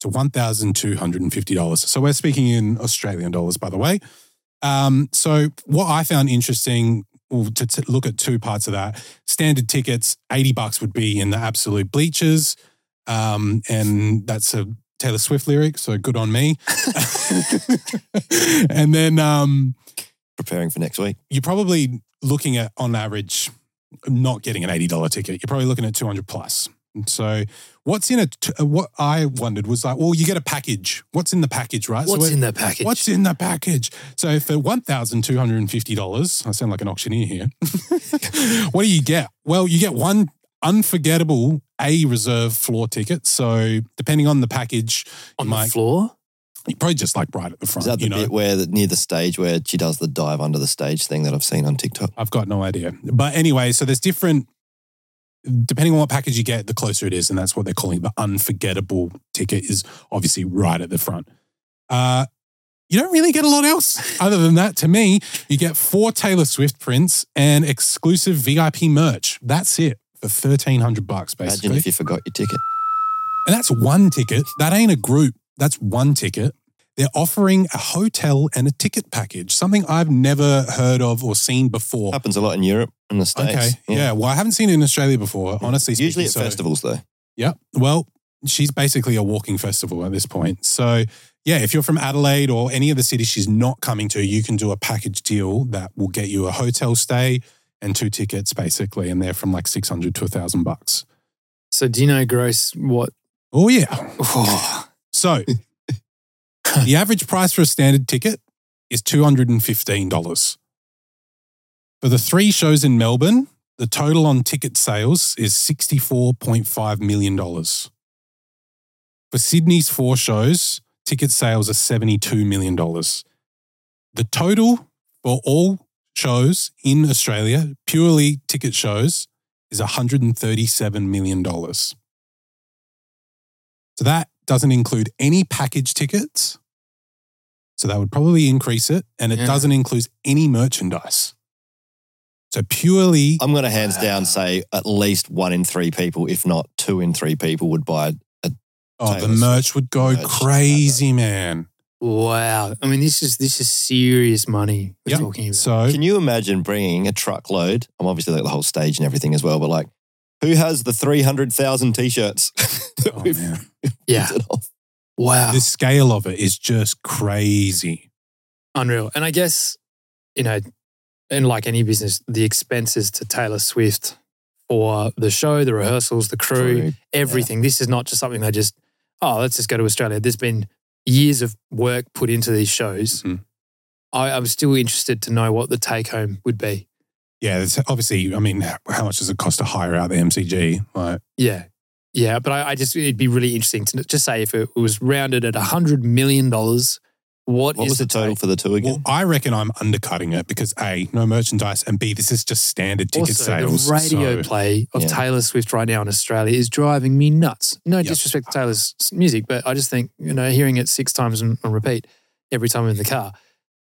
Speaker 2: to $1,250. So we're speaking in Australian dollars, by the way. Um, so what I found interesting well, to, to look at two parts of that, standard tickets, 80 bucks would be in the absolute bleachers. Um, and that's a Taylor Swift lyric, so good on me. <laughs> and then um,
Speaker 3: preparing for next week.
Speaker 2: you're probably looking at, on average, not getting an $80 ticket. You're probably looking at 200 plus. So what's in a, t- uh, what I wondered was like, well, you get a package. What's in the package, right? so
Speaker 1: What's
Speaker 2: we're-
Speaker 1: in the package?
Speaker 2: What's in the package? So for one thousand two hundred and fifty dollars, I sound like an auctioneer here. <laughs> what do you get? Well, you get one unforgettable A reserve floor ticket. So depending on the package,
Speaker 1: on
Speaker 2: you
Speaker 1: the
Speaker 2: might
Speaker 1: floor?
Speaker 2: You probably just like right at the front.
Speaker 3: Is that the
Speaker 2: you know,
Speaker 3: bit where the, near the stage where she does the dive under the stage thing that I've seen on TikTok?
Speaker 2: I've got no idea. But anyway, so there's different. Depending on what package you get, the closer it is, and that's what they're calling the unforgettable ticket. Is obviously right at the front. Uh, you don't really get a lot else other than that. To me, you get four Taylor Swift prints and exclusive VIP merch. That's it for thirteen hundred bucks, basically.
Speaker 3: Imagine if you forgot your ticket.
Speaker 2: And that's one ticket. That ain't a group. That's one ticket. They're offering a hotel and a ticket package, something I've never heard of or seen before.
Speaker 3: Happens a lot in Europe and the States.
Speaker 2: Okay. Yeah. Well, I haven't seen it in Australia before, honestly.
Speaker 3: Usually at
Speaker 2: so-
Speaker 3: festivals, though.
Speaker 2: Yeah. Well, she's basically a walking festival at this point. So, yeah, if you're from Adelaide or any of the cities she's not coming to, you can do a package deal that will get you a hotel stay and two tickets, basically. And they're from like 600 to a 1,000 bucks.
Speaker 1: So do you know, Gross, what?
Speaker 2: Oh, yeah. <laughs>
Speaker 1: Oh,
Speaker 2: So, <laughs> the average price for a standard ticket is $215. For the three shows in Melbourne, the total on ticket sales is $64.5 million. For Sydney's four shows, ticket sales are $72 million. The total for all shows in Australia, purely ticket shows, is $137 million. So that doesn't include any package tickets. So that would probably increase it. And it
Speaker 1: Yeah.
Speaker 2: doesn't include any merchandise. So purely,
Speaker 3: I'm going to hands
Speaker 2: Wow.
Speaker 3: down say at least one in three people, if not two in three people, would buy a
Speaker 2: oh, the merch would go
Speaker 3: merch.
Speaker 2: crazy, man.
Speaker 1: wow. I mean, this is this is serious money we're
Speaker 2: Yep.
Speaker 1: talking about.
Speaker 2: So
Speaker 3: Can you imagine bringing a truckload? I'm obviously like the whole stage and everything as well, but like, who has the 300,000 t shirts <laughs> that
Speaker 2: oh,
Speaker 3: we've
Speaker 2: man. <laughs>
Speaker 1: yeah.
Speaker 3: off?
Speaker 1: Wow.
Speaker 2: the scale of it is just crazy.
Speaker 1: Unreal. And I guess, you know, and like any business, the expenses to Taylor Swift for the show, the rehearsals, the crew,
Speaker 3: Crew,
Speaker 1: everything. This is not just something they just, oh, let's just go to Australia. There's been years of work put into these shows.
Speaker 2: Mhm.
Speaker 1: I, I'm still interested to know what the take home would be.
Speaker 2: Yeah, it's obviously, I mean, how much does it cost to hire out the MCG? Like,
Speaker 1: Yeah. Yeah. But I, I just, it'd be really interesting to just say if it was rounded at $100 million, what,
Speaker 3: What
Speaker 1: is
Speaker 3: was the total
Speaker 1: take?
Speaker 3: for the two again?
Speaker 2: well, I reckon I'm undercutting it because A, no merchandise, and B, this is just standard ticket
Speaker 1: also,
Speaker 2: sales.
Speaker 1: the radio
Speaker 2: So-
Speaker 1: play of
Speaker 3: Yeah.
Speaker 1: Taylor Swift right now in Australia is driving me nuts. No
Speaker 2: Yep.
Speaker 1: disrespect to Taylor's music, but I just think, you know, hearing it six times on, on repeat every time I'm in the car,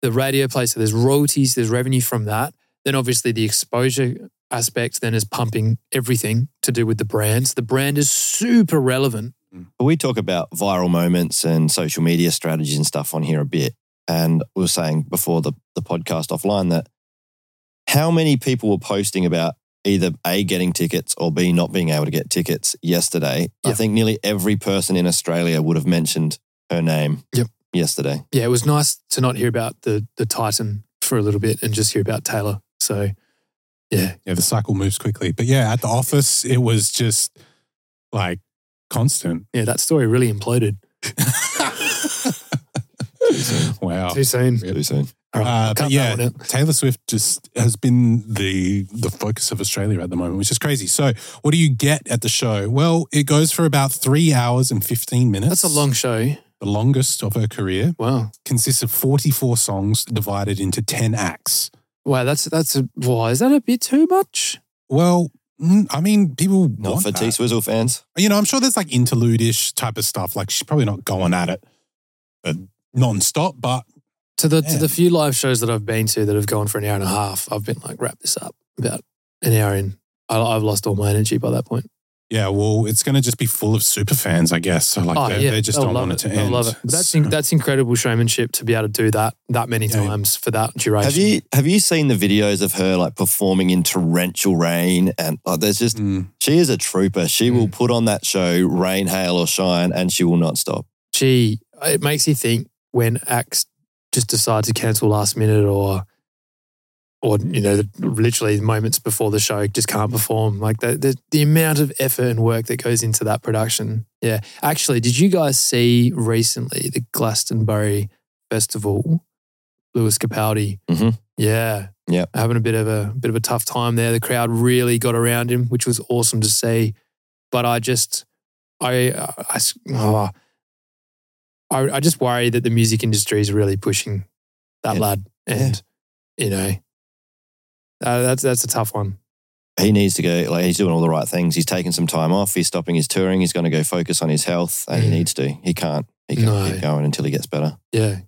Speaker 1: the radio play, so there's royalties, there's revenue from that. Then obviously the exposure aspect then is pumping everything to do with the brands. The brand is super relevant.
Speaker 3: Mm. We talk about viral moments and social media strategies and stuff on here a bit. And we were saying before the, the podcast offline that how many people were posting about either A, getting tickets or B, not being able to get tickets yesterday. I think nearly every person in Australia would have mentioned her name
Speaker 1: Yep.
Speaker 3: yesterday.
Speaker 1: Yeah, it was nice to not hear about the the Titan for a little bit and just hear about Taylor. So, yeah,
Speaker 2: Yeah, the cycle moves quickly. But yeah, at the office, it was just like constant.
Speaker 1: yeah, that story really imploded <laughs>
Speaker 2: wow.
Speaker 1: too soon.
Speaker 3: Too soon.
Speaker 1: All right,
Speaker 2: Uh, but yeah,
Speaker 1: that one out.
Speaker 2: Taylor Swift just has been the the focus of Australia at the moment, which is crazy. So, what do you get at the show? Well, it goes for about three hours and fifteen minutes.
Speaker 1: That's a long show.
Speaker 2: the longest of her career.
Speaker 1: Wow.
Speaker 2: Consists of forty four songs divided into ten acts.
Speaker 1: Wow, that's that's a why is that a bit too much?
Speaker 2: Well, mm, I mean, people
Speaker 3: Not
Speaker 2: want
Speaker 3: for. T Swizzle fans.
Speaker 2: You know, I'm sure there's like interlude-ish type of stuff. Like she's probably not going at it uh, non-stop, but
Speaker 1: To the
Speaker 2: Yeah.
Speaker 1: to the few live shows that I've been to that have gone for an hour and a half, I've been like, wrap this up about an hour in. I, I've lost all my energy by that point.
Speaker 2: Yeah, well, it's going to just be full of super fans, I guess. So like,
Speaker 1: oh
Speaker 2: they,
Speaker 1: yeah,
Speaker 2: they just
Speaker 1: they'll
Speaker 2: don't want it, to
Speaker 1: They'll
Speaker 2: end.
Speaker 1: love it. That's
Speaker 2: So-
Speaker 1: in, that's incredible showmanship to be able to do that that many
Speaker 2: Yeah.
Speaker 1: times for that duration.
Speaker 3: Have you have you seen the videos of her like performing in torrential rain and like there's just
Speaker 2: Mm.
Speaker 3: she is a trooper. She will put on that show, rain, hail, or shine, and she will not stop.
Speaker 1: She it makes you think when acts just decide to cancel last minute or or you know literally moments before the show just can't perform. Like the, the the amount of effort and work that goes into that production. Yeah. Actually did you guys see recently the glastonbury festival lewis capaldi?
Speaker 3: Mhm.
Speaker 1: yeah.
Speaker 3: Yep.
Speaker 1: having a bit of a bit of a tough time there. The crowd really got around him which was awesome to see. But i just i i, oh, I, I just worry that the music industry is really pushing that
Speaker 3: Yeah.
Speaker 1: lad. And you know uh, that's that's a tough one
Speaker 3: He needs to go. Like he's doing all the right things. He's taking some time off. He's stopping his touring. He's going to go focus on his health, and he
Speaker 1: Mm.
Speaker 3: needs to. He can't. He can't
Speaker 1: No.
Speaker 3: keep going until he gets better.
Speaker 1: Yeah.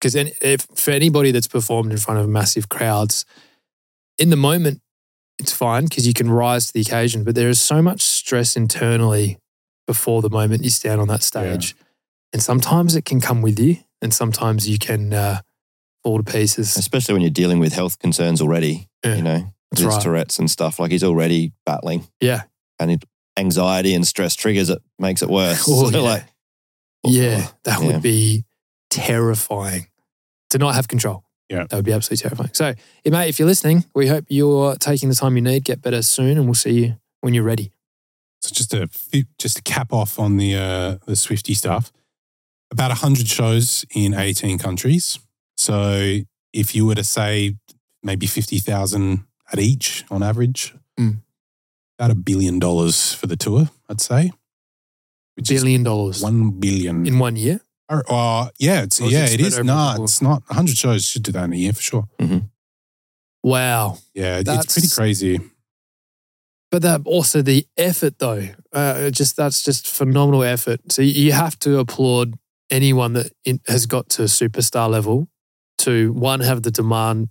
Speaker 1: Because if for anybody that's performed in front of massive crowds, in the moment, it's fine because you can rise to the occasion. But there is so much stress internally before the moment you stand on that stage. And sometimes it can come with you, and sometimes you can uh, fall to pieces.
Speaker 3: Especially when you're dealing with health concerns already.
Speaker 1: Yeah,
Speaker 3: You know, with
Speaker 1: that's right.
Speaker 3: Tourette's and stuff. Like he's already battling,
Speaker 1: Yeah.
Speaker 3: and it, anxiety and stress triggers it, makes it worse. <laughs>
Speaker 1: Oh,
Speaker 3: So, <laughs>
Speaker 1: yeah.
Speaker 3: like,
Speaker 1: Yeah. That
Speaker 3: Yeah.
Speaker 1: would be terrifying to not have control.
Speaker 2: Yeah.
Speaker 1: That would be absolutely terrifying. So, mate, if you're listening, we hope you're taking the time you need, get better soon, and we'll see you when you're ready.
Speaker 2: So just to fi- just to cap off on the uh, the Swifty stuff, about hundred shows in eighteen countries. So if you were to say maybe fifty thousand at each on average,
Speaker 1: Mm.
Speaker 2: about a billion dollars for the tour, I'd say. Which
Speaker 1: Billion dollars
Speaker 2: one billion.
Speaker 1: in one year.
Speaker 2: or, or- yeah, it's
Speaker 1: is
Speaker 2: yeah,
Speaker 1: it
Speaker 2: it
Speaker 1: spread a
Speaker 2: No,
Speaker 1: couple?
Speaker 2: it's not. hundred shows should do that in a year for sure.
Speaker 1: Wow.
Speaker 2: Yeah, it- it's pretty crazy.
Speaker 1: But that also the effort though, uh, just that's just phenomenal effort. So you have to applaud anyone that in, has got to superstar level to one have the demand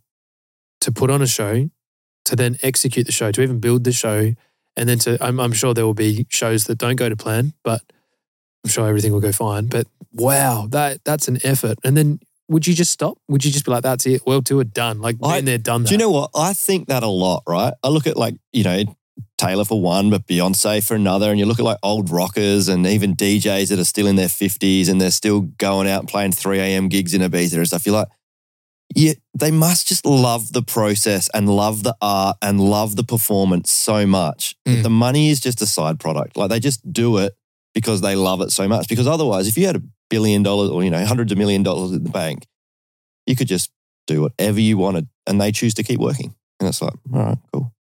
Speaker 1: to put on a show, to then execute the show, to even build the show, and then to I'm, I'm sure there will be shows that don't go to plan, but I'm sure everything will go fine. But wow, that that's an effort. And then would you just stop? Would you just be like, that's it, world tour done? Like
Speaker 3: I-
Speaker 1: there, done that.
Speaker 3: Do you know what? I think that a lot, right? I look at like, you know, Taylor for one, but Beyonce for another. And you look at like old rockers and even DJs that are still in their 50s and they're still going out and playing 3 a.m. gigs in Ibiza and stuff. You're like, yeah, they must just love the process and love the art and love the performance so much. that
Speaker 1: Mm.
Speaker 3: The money is just a side product. Like they just do it because they love it so much. Because otherwise, if you had a billion dollars or, you know, hundreds of million dollars in the bank, you could just do whatever you wanted and they choose to keep working. And it's like, all right, cool.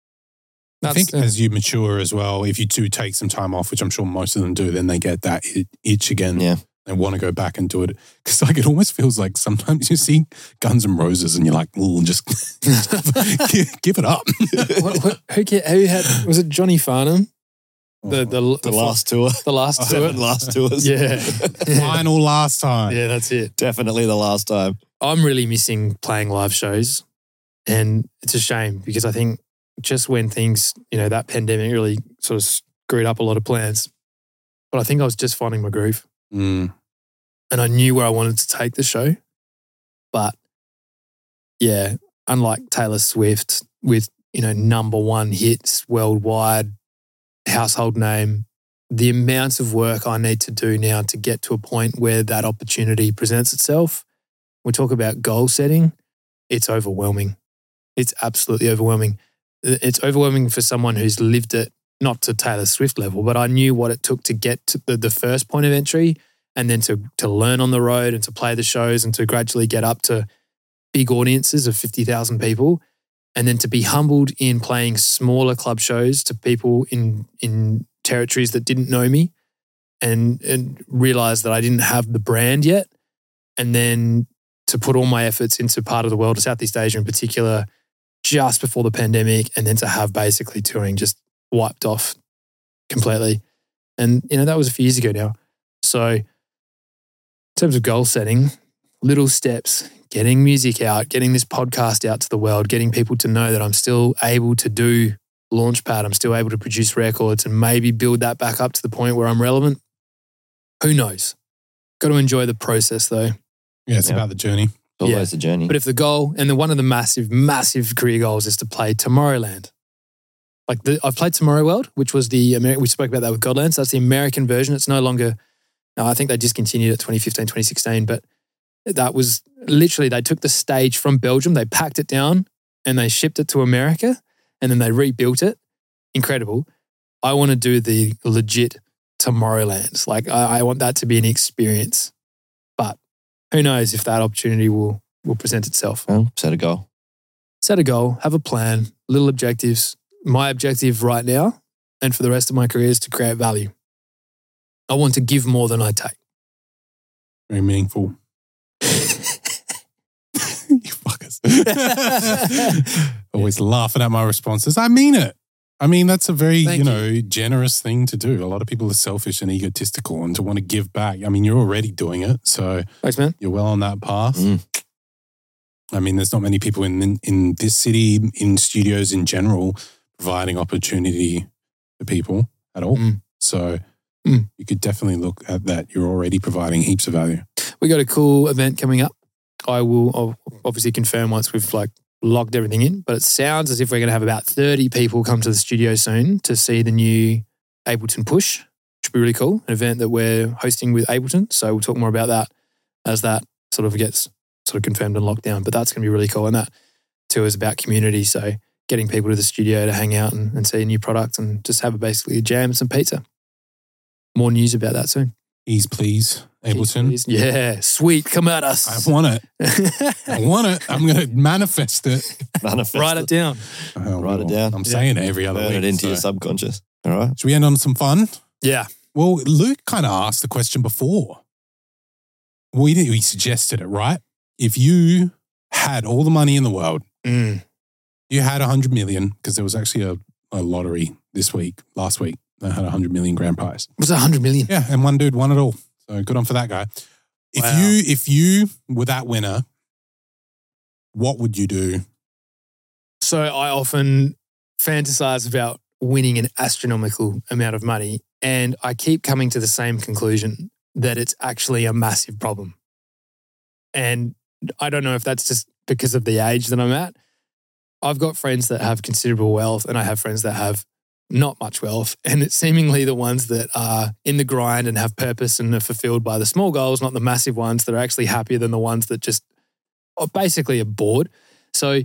Speaker 2: I
Speaker 1: That's-
Speaker 2: think as you mature as well, if you do take some time off, which I'm sure most of them do, then they get that i- itch again.
Speaker 3: Yeah.
Speaker 2: They want to go back and do it. Because like it almost feels like sometimes you see Guns and Roses and you're like, "Ooh, just <laughs> give, give it up. <laughs>
Speaker 1: what, what, who, ca- who had was it Johnny Farnham? The oh, the,
Speaker 3: The last tour,
Speaker 1: the last <laughs> tour.
Speaker 3: seven last tours.
Speaker 1: Yeah.
Speaker 2: Final last time.
Speaker 1: yeah, that's it.
Speaker 3: Definitely the last time.
Speaker 1: I'm really missing playing live shows, and it's a shame because I think just when things, you know, that pandemic really sort of screwed up a lot of plans. But I think I was just finding my groove,
Speaker 2: Mm.
Speaker 1: and I knew where I wanted to take the show. But yeah, unlike Taylor Swift with you know number one hits worldwide, household name, the amount of work I need to do now to get to a point where that opportunity presents itself. We talk about goal setting. it's overwhelming. It's absolutely overwhelming. It's overwhelming for someone who's lived it, not to Taylor Swift level, but I knew what it took to get to the, the first point of entry and then to, to learn on the road and to play the shows and to gradually get up to big audiences of 50,000 people. And then to be humbled in playing smaller club shows to people in, in territories that didn't know me and, and realize that I didn't have the brand yet. And then to put all my efforts into part of the world, Southeast Asia in particular, just before the pandemic, and then to have basically touring just wiped off completely. And, you know, that was a few years ago now. So, in terms of goal setting, little steps, getting music out, getting this podcast out to the world, getting people to know that I'm still able to do Launchpad, I'm still able to produce records and maybe build that back up to the point where I'm relevant. Who knows? Got to enjoy the process though.
Speaker 2: Yeah, it's
Speaker 3: Yeah.
Speaker 2: about the journey.
Speaker 3: It's always
Speaker 1: Yeah.
Speaker 3: the journey.
Speaker 1: But if the goal and the one of the massive, massive career goals is to play Tomorrowland. Like the, I've played Tomorrow World, which was the American, we spoke about that with Godlands. That's the American version. It's no longer, no, I think they discontinued it 2015, 2016, but that was literally, they took the stage from Belgium, they packed it down and they shipped it to America and then they rebuilt it. Incredible. I want to do the legit Tomorrowlands. Like I, I want that to be an experience. But who knows if that opportunity will will present itself.
Speaker 3: well, set a goal.
Speaker 1: Set a goal, have a plan, little objectives. My objective right now and for the rest of my career is to create value. I want to give more than I take.
Speaker 2: Very meaningful. <laughs> you fuckers. <laughs> Always laughing at my responses. I mean it. I mean, that's a very,
Speaker 1: Thank
Speaker 2: you know, generous thing to do. A lot of people are selfish and egotistical and to want to give back. I mean, you're already doing it. So
Speaker 1: Thanks, man.
Speaker 2: you're well on that path.
Speaker 3: Mm.
Speaker 2: I mean, there's not many people in, in in this city, in studios in general, providing opportunity for people at all.
Speaker 1: Mm.
Speaker 2: So
Speaker 1: Mm.
Speaker 2: you could definitely look at that. You're already providing heaps of value.
Speaker 1: We got a cool event coming up. I will obviously confirm once we've like logged everything in, but it sounds as if we're going to have about 30 people come to the studio soon to see the new Ableton Push, which would be really cool. An event that we're hosting with Ableton. So we'll talk more about that as that sort of gets sort of confirmed and locked down. But that's going to be really cool. And that too is about community. So getting people to the studio to hang out and, and see a new product and just have a basically a jam and some pizza. More news about that soon.
Speaker 2: Ease, please, Ableton.
Speaker 1: Yeah, sweet. Come at us.
Speaker 2: I want it. <laughs> I want it. I'm going to manifest it.
Speaker 3: Manifest
Speaker 1: Write it down.
Speaker 2: Oh,
Speaker 3: Write it down.
Speaker 2: I'm
Speaker 1: Yeah.
Speaker 2: saying it every other
Speaker 3: Burn
Speaker 2: week.
Speaker 3: it into
Speaker 2: so-
Speaker 3: your subconscious. All right.
Speaker 2: Should we end on some fun?
Speaker 1: Yeah.
Speaker 2: Well, Luke kind of asked the question before. We we suggested it, right? If you had all the money in the world,
Speaker 1: Mm.
Speaker 2: You had a hundred million because there was actually a, a lottery this week, last week. That had a hundred million grand prize.
Speaker 1: It was a hundred million.
Speaker 2: Yeah, and one dude won it all. So good on for that guy. If
Speaker 1: Wow.
Speaker 2: you if you were that winner, what would you do?
Speaker 1: So I often fantasize about winning an astronomical amount of money, and I keep coming to the same conclusion that it's actually a massive problem. And I don't know if that's just because of the age that I'm at. I've got friends that have considerable wealth, and I have friends that have not much wealth. And it's seemingly the ones that are in the grind and have purpose and are fulfilled by the small goals, not the massive ones that are actually happier than the ones that just are basically are bored. So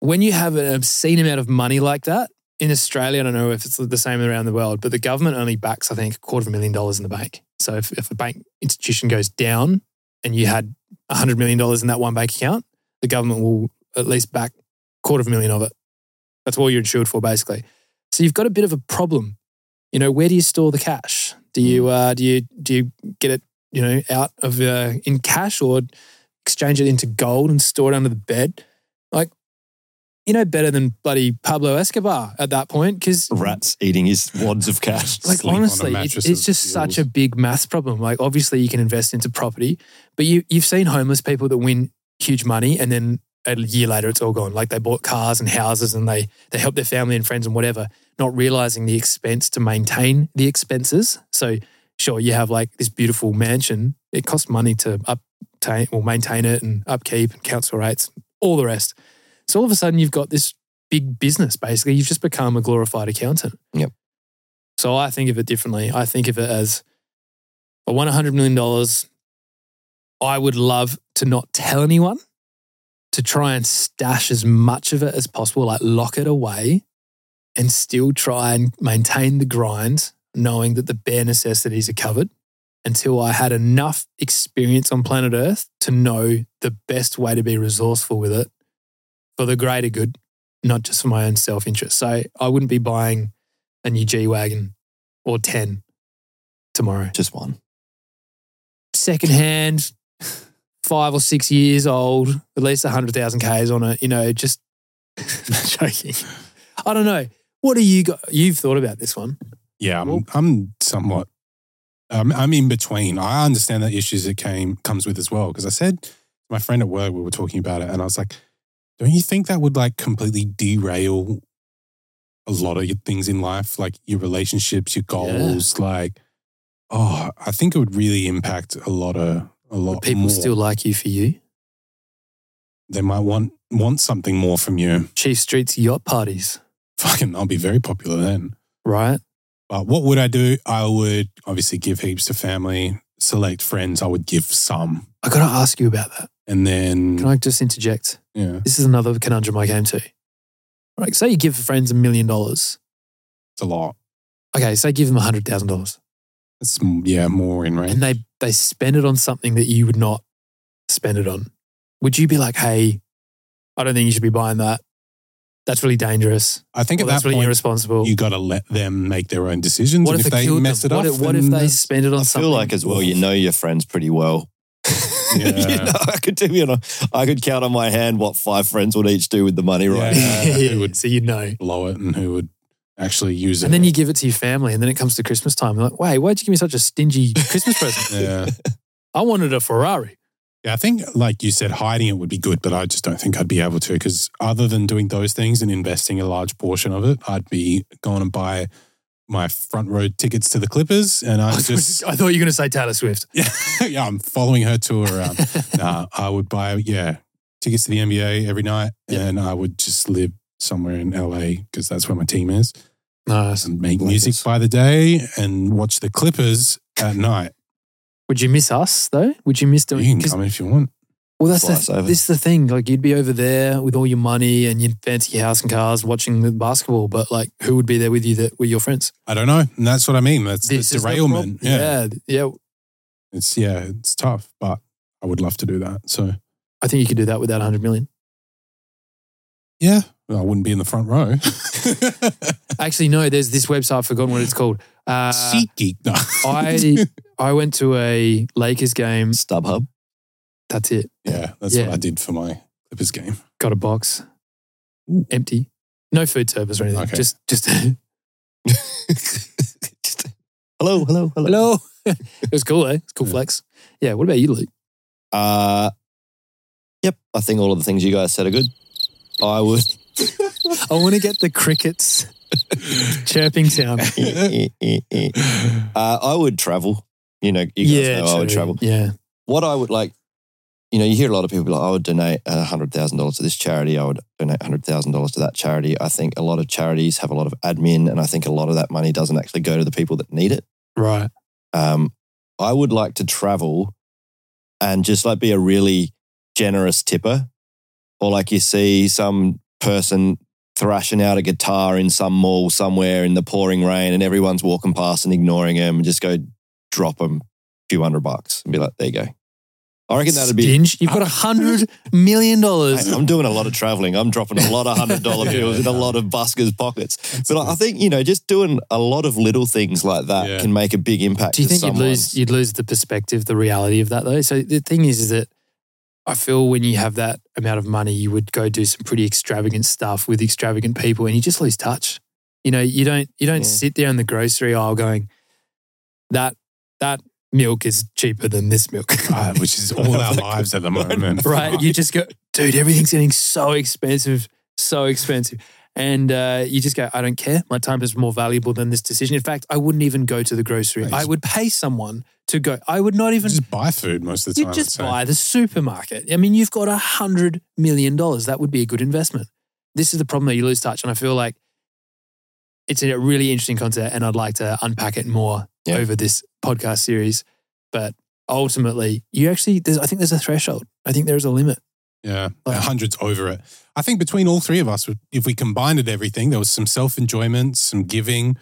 Speaker 1: when you have an obscene amount of money like that in Australia, I don't know if it's the same around the world, but the government only backs, I think, a quarter of a million dollars in the bank. So if, if a bank institution goes down and you had $100 million in that one bank account, the government will at least back quarter of a million of it. That's all you're insured for, basically. So you've got a bit of a problem. You know, where do you store the cash? Do you uh, do you do you get it you know out of uh, in cash or exchange it into gold and store it under the bed? Like, you know, better than bloody Pablo Escobar at that point because
Speaker 3: Rats eating his wads of cash. <laughs>
Speaker 1: like
Speaker 2: Sleep on a
Speaker 1: honestly, it's, it's
Speaker 2: of
Speaker 1: just such a big maths problem. Like obviously you can invest into property, but you you've seen homeless people that win huge money and then a year later it's all gone. Like they bought cars and houses and they they help their family and friends and whatever, not realizing the expense to maintain the expenses. So sure, you have like this beautiful mansion. It costs money to uptain or maintain it and upkeep and council rates, all the rest. So all of a sudden you've got this big business basically. You've just become a glorified accountant.
Speaker 3: Yep.
Speaker 1: So I think of it differently. I think of it as I won $100 million. I would love to not tell anyone to try and stash as much of it as possible, like lock it away and still try and maintain the grind, knowing that the bare necessities are covered until I had enough experience on planet Earth to know the best way to be resourceful with it for the greater good, not just for my own self interest. So I wouldn't be buying a new G Wagon or 10 tomorrow.
Speaker 3: Just one.
Speaker 1: Secondhand, five or six years old, at least 100,000 Ks on it, you know, just <laughs> joking. I don't know. What do you got? You've thought about this one.
Speaker 2: Yeah, I'm, I'm somewhat. Um, I'm in between. I understand the issues it came comes with as well because I said my friend at work we were talking about it, and I was like, "Don't you think that would like completely derail a lot of your things in life, like your relationships, your goals? Like, oh, I think it would really impact a lot of a lot
Speaker 1: Would people
Speaker 2: more.
Speaker 1: still like you for you?
Speaker 2: they might want want something more from you.
Speaker 1: Chief Street's yacht parties,
Speaker 2: Fucking, I'll be very popular then.
Speaker 1: right?
Speaker 2: But what would I do? I would obviously give heaps to family, select friends. I would give some.
Speaker 1: I got to ask you about that.
Speaker 2: And then,
Speaker 1: Can I just interject?
Speaker 2: yeah,
Speaker 1: This is another conundrum I came to. Right, say you give friends a million dollars.
Speaker 2: it's a lot.
Speaker 1: Okay, say give them a hundred thousand dollars,
Speaker 2: It's, yeah, more in range.
Speaker 1: and they they spend it on something that you would not spend it on. Would you be like, "Hey, I don't think you should be buying that. That's really dangerous.
Speaker 2: I think
Speaker 1: Or
Speaker 2: at
Speaker 1: that's
Speaker 2: that
Speaker 1: really
Speaker 2: point,
Speaker 1: irresponsible."
Speaker 2: you got to let them make their own decisions.
Speaker 1: what
Speaker 2: and
Speaker 1: if,
Speaker 2: if they mess
Speaker 1: them?
Speaker 2: it
Speaker 1: what
Speaker 2: up,
Speaker 1: if, what if they spend it on
Speaker 3: I
Speaker 1: something?
Speaker 3: I feel like as well, you know your friends pretty well. <laughs>
Speaker 2: Yeah.
Speaker 3: you know, I could do, you know, I could count on my hand what five friends would each do with the money right now.
Speaker 2: Yeah. <laughs> who would
Speaker 1: so you know.
Speaker 2: blow it and who would actually use it?
Speaker 1: And then you give it to your family, and then it comes to Christmas time. You're like, wait, why'd you give me such a stingy Christmas present? <laughs>
Speaker 2: yeah.
Speaker 1: I wanted a Ferrari.
Speaker 2: Yeah, I think, like you said, hiding it would be good, but I just don't think I'd be able to because other than doing those things and investing a large portion of it, I'd be going and buy my front row tickets to the Clippers, and I <laughs> just
Speaker 1: I thought you were going to say Taylor Swift. <laughs>
Speaker 2: yeah, yeah, I'm following her tour around. nah, I would buy yeah tickets to the NBA every night,
Speaker 1: Yeah.
Speaker 2: and I would just live somewhere in LA because that's where my team is,
Speaker 1: Nice.
Speaker 2: and make
Speaker 3: Lakers.
Speaker 2: music by the day and watch the Clippers at night.
Speaker 1: Would you miss us though? Would you miss
Speaker 2: You can come if you want.
Speaker 1: well, that's the,
Speaker 3: us
Speaker 1: this is the thing. Like you'd be over there with all your money and your fancy house and cars, watching the basketball. But like, who would be there with you that were your friends?
Speaker 2: I don't know, and that's what I mean. That's
Speaker 1: This
Speaker 2: the
Speaker 1: is the
Speaker 2: derailment. yeah.
Speaker 1: yeah, yeah.
Speaker 2: It's yeah, it's tough, but I would love to do that. So
Speaker 1: I think you could do that without 100 million.
Speaker 2: yeah, I wouldn't be in the front row. <laughs>
Speaker 1: Actually, no. There's this website. I've forgotten what it's called. Uh,
Speaker 2: SeatGeek. No. <laughs>
Speaker 1: I I went to a Lakers game.
Speaker 3: StubHub.
Speaker 1: That's it.
Speaker 2: yeah, that's
Speaker 1: Yeah.
Speaker 2: what I did for my Clippers game.
Speaker 1: Got a box, empty, no food service or anything.
Speaker 2: Okay.
Speaker 1: Just just <laughs>
Speaker 3: Just, hello, hello, hello.
Speaker 1: hello. it was cool, eh? It's cool
Speaker 2: Yeah.
Speaker 1: flex. Yeah. What about you, Luke?
Speaker 3: Uh, yep, I think all of the things you guys said are good. I would.
Speaker 1: I want to get the crickets chirping sound.
Speaker 3: uh, I would travel. You know, you guys know I would travel.
Speaker 1: Yeah.
Speaker 3: What I would like, you know, you hear a lot of people like, I would donate $100,000 to this charity. I would donate $100,000 to that charity. I think a lot of charities have a lot of admin, and I think a lot of that money doesn't actually go to the people that need it.
Speaker 1: Right.
Speaker 3: Um, I would like to travel and just like be a really generous tipper, or like you see some person thrashing out a guitar in some mall somewhere in the pouring rain, and everyone's walking past and ignoring him, and just go drop him a few hundred bucks and be like, "There you go." I reckon that'd be.
Speaker 1: Stinge. You've got a hundred million dollars.
Speaker 3: I'm doing a lot of traveling. I'm dropping a lot of hundred dollar <laughs> bills in a lot of buskers' pockets. But I think you know, just doing a lot of little things like that
Speaker 2: Yeah.
Speaker 3: can make a big impact.
Speaker 1: Do you think you'd lose you'd lose the perspective, the reality of that though? So the thing is, is that I feel when you have that amount of money, you would go do some pretty extravagant stuff with extravagant people, and you just lose touch. You know, you don't you don't
Speaker 3: Yeah.
Speaker 1: sit there in the grocery aisle going, that that milk is cheaper than this milk.
Speaker 2: God, <laughs> which is all our <laughs> lives at the moment.
Speaker 1: right? You just go, dude, everything's getting so expensive, so expensive. And uh, you just go, I don't care. My time is more valuable than this decision. In fact, I wouldn't even go to the grocery. I would pay someone to go. I would not even.
Speaker 2: just buy food most of the time. You just
Speaker 1: buy the supermarket. I mean, you've got a hundred million dollars. That would be a good investment. This is the problem that you lose touch, and I feel like it's a really interesting concept, and I'd like to unpack it more
Speaker 3: Yeah.
Speaker 1: over this podcast series. But ultimately, you actually, there's, I think there's a threshold. I think there is a limit.
Speaker 2: Yeah,
Speaker 1: Like-
Speaker 2: hundred's over it. I think between all three of us, if we combined everything, there was some self enjoyment, some giving,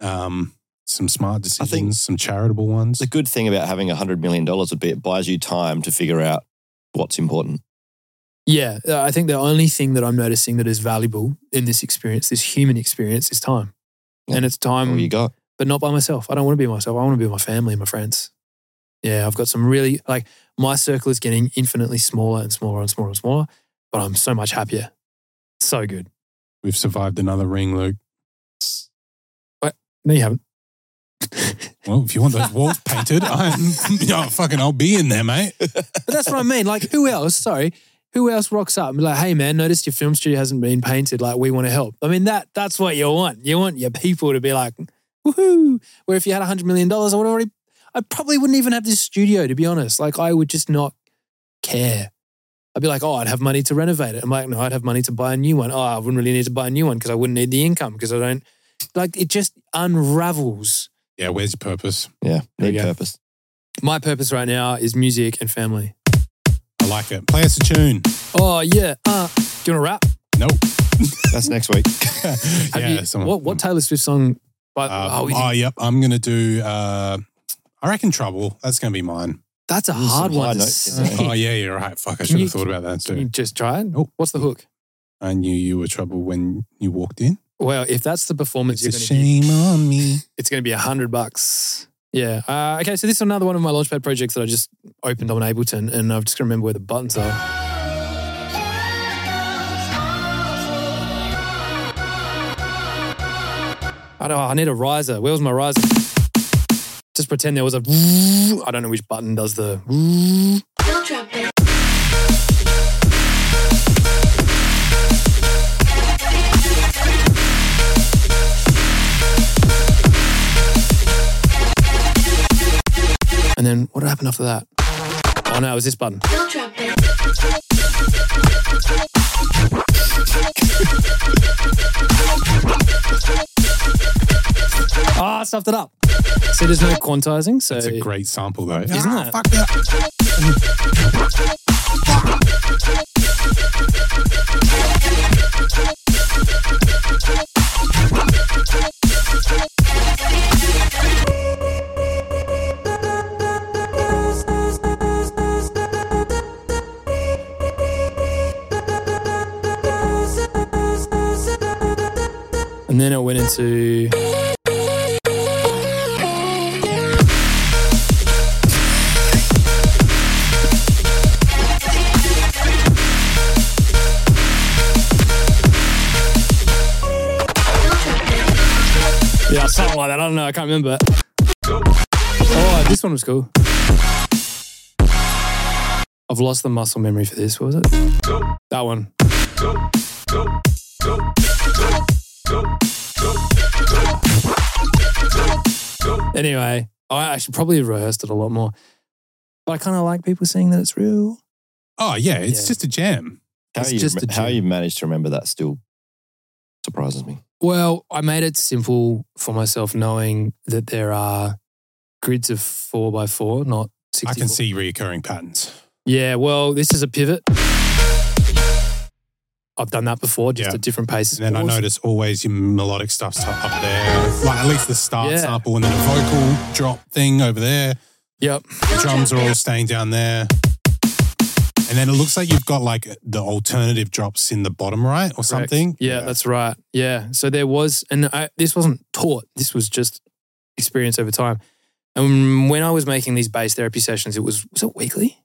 Speaker 2: um, some smart decisions, I
Speaker 3: think-
Speaker 2: some charitable ones.
Speaker 3: The good thing about having $100 million would be it buys you time to figure out what's important.
Speaker 1: Yeah, uh, I think the only thing that I'm noticing that is valuable in this experience, this human experience, is time.
Speaker 3: Yeah.
Speaker 1: And it's time,
Speaker 3: All you got.
Speaker 1: but not by myself. I don't want to be by myself. I want to be with my family and my friends. Yeah, I've got some really, like, my circle is getting infinitely smaller and smaller and smaller and smaller, but I'm so much happier. So good.
Speaker 2: We've survived another ring, Luke.
Speaker 1: No, you haven't.
Speaker 2: Well, if you want those walls painted, I'm oh, fucking I'll be in there, mate.
Speaker 1: But that's what I mean. Like, who else? Sorry, who else rocks up and be like, "Hey, man, noticed your film studio hasn't been painted. Like, we want to help." I mean, that that's what you want. You want your people to be like, "Woohoo!" Where if you had hundred million dollars, I would already, I probably wouldn't even have this studio. To be honest, like, I would just not care. I'd be like, "Oh, I'd have money to renovate it." I'm like, "No, I'd have money to buy a new one." Oh, I wouldn't really need to buy a new one because I wouldn't need the income because I don't. Like, it just unravels.
Speaker 2: Yeah, where's your purpose?
Speaker 3: Yeah,
Speaker 2: There
Speaker 3: need
Speaker 2: you
Speaker 3: purpose.
Speaker 1: My purpose right now is music and family.
Speaker 2: I like it. Play us a tune.
Speaker 1: Oh yeah. Uh, do you want to rap?
Speaker 2: Nope. <laughs>
Speaker 3: That's next week. <laughs>
Speaker 1: Have
Speaker 2: yeah,
Speaker 1: you,
Speaker 2: someone-
Speaker 1: what what Taylor Swift song? By,
Speaker 2: Uh,
Speaker 1: oh, we
Speaker 2: oh, yep. I'm gonna do. Uh, I reckon trouble. That's gonna be mine.
Speaker 1: that's a hard
Speaker 3: some
Speaker 1: one to
Speaker 3: notes in
Speaker 1: say.
Speaker 3: there. <laughs>
Speaker 2: Oh yeah, you're right. Fuck, I should
Speaker 1: you-
Speaker 2: have thought about that
Speaker 1: Can you
Speaker 2: too.
Speaker 1: just try it?
Speaker 2: Nope.
Speaker 1: What's the hook?
Speaker 2: I knew you were trouble when you walked in.
Speaker 1: Well, if that's the performance
Speaker 2: It's a
Speaker 1: you're going to give,
Speaker 2: shame on me.
Speaker 1: it's going to be a hundred bucks. Yeah. Uh, okay. So this is another one of my launchpad projects that I just opened on Ableton, and I've just got to remember where the buttons are. I don't. I need a riser. Where was my riser? Just pretend there was a. I don't know which button does the. And then what happened after that? Oh no, it was this button.
Speaker 5: Don't.
Speaker 1: Ah, I stuffed it up. So there's no quantizing. So
Speaker 2: It's a great sample though.
Speaker 1: Isn't
Speaker 2: Ah,
Speaker 1: it?
Speaker 2: Fuck that.
Speaker 1: And then it went into. Yeah, something like that. I don't know. I can't remember. Oh, this one was cool. I've lost the muscle memory for this. What was it? That one. Anyway, I should probably have rehearsed it a lot more. But I kind of like people saying that it's real.
Speaker 2: Oh yeah, it's
Speaker 1: Yeah.
Speaker 2: just a jam.
Speaker 3: How
Speaker 1: It's
Speaker 3: you
Speaker 1: just a
Speaker 3: how
Speaker 1: gem.
Speaker 3: you managed to remember that still surprises me.
Speaker 1: Well, I made it simple for myself, knowing that there are grids of four by four, not
Speaker 2: I can see reoccurring patterns.
Speaker 1: Yeah, well, this is a pivot. I've done that before, just
Speaker 2: Yeah.
Speaker 1: at different paces.
Speaker 2: And then I notice always your melodic stuff's up up there, like at least the start
Speaker 1: Yeah.
Speaker 2: sample, and then a vocal drop thing over there.
Speaker 1: Yep.
Speaker 2: The drums are all staying down there. And then it looks like you've got like the alternative drops in the bottom right or
Speaker 1: Correct.
Speaker 2: something.
Speaker 1: Yeah, that's right. Yeah. So there was, and I, this wasn't taught, this was just experience over time. And when I was making these bass therapy sessions, it was, was it weekly?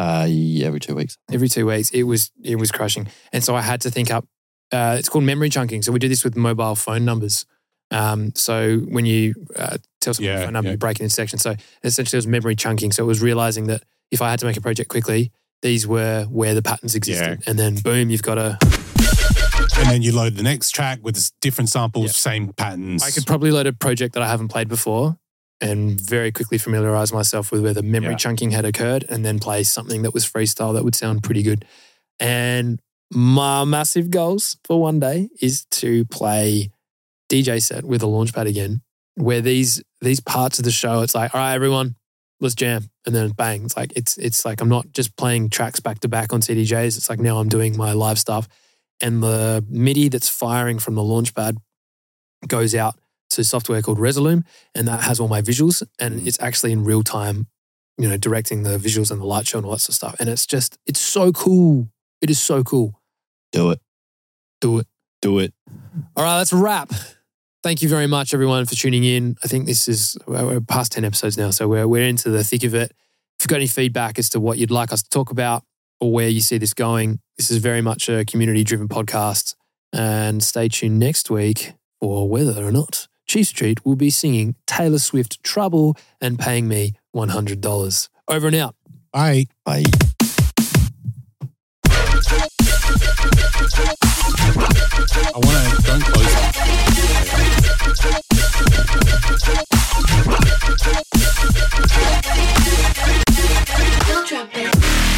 Speaker 3: Uh, yeah, every two weeks.
Speaker 1: Every two weeks, it was, it was crushing. And so I had to think up, uh, it's called memory chunking. So we do this with mobile phone numbers. Um, so when you uh, tell someone
Speaker 2: Yeah,
Speaker 1: a phone number,
Speaker 2: yeah.
Speaker 1: you break it into sections. So essentially it was memory chunking. So it was realizing that if I had to make a project quickly, these were where the patterns existed. And then boom, you've got a,
Speaker 2: And then you load the next track with different samples,
Speaker 1: Yeah.
Speaker 2: same patterns.
Speaker 1: I could probably load a project that I haven't played before and very quickly familiarize myself with where the memory
Speaker 2: Yeah.
Speaker 1: chunking had occurred and then play something that was freestyle that would sound pretty good. And my massive goals for one day is to play DJ set with a launchpad again, where these these parts of the show, it's like, all right, everyone, let's jam. And then bang, it's like it's it's like I'm not just playing tracks back to back on CDJs. It's like now I'm doing my live stuff. And the MIDI that's firing from the launchpad goes out to software called Resolume, and that has all my visuals, and
Speaker 3: Mm.
Speaker 1: it's actually in real time, you know, directing the visuals and the light show and all that sort of stuff. And it's just, it's so cool. It is so cool.
Speaker 3: Do it.
Speaker 1: Do it.
Speaker 3: Do it.
Speaker 1: All right, let's wrap. Thank you very much, everyone, for tuning in. I think this is we're we're past ten episodes now, so we're we're into the thick of it. If you've got any feedback as to what you'd like us to talk about or where you see this going, this is very much a community-driven podcast. And stay tuned next week for whether or not Chief Street will be singing Taylor Swift Trouble and paying me $100. Over and out.
Speaker 2: Bye.
Speaker 3: Bye.
Speaker 2: I want to don't close. It. Drop it.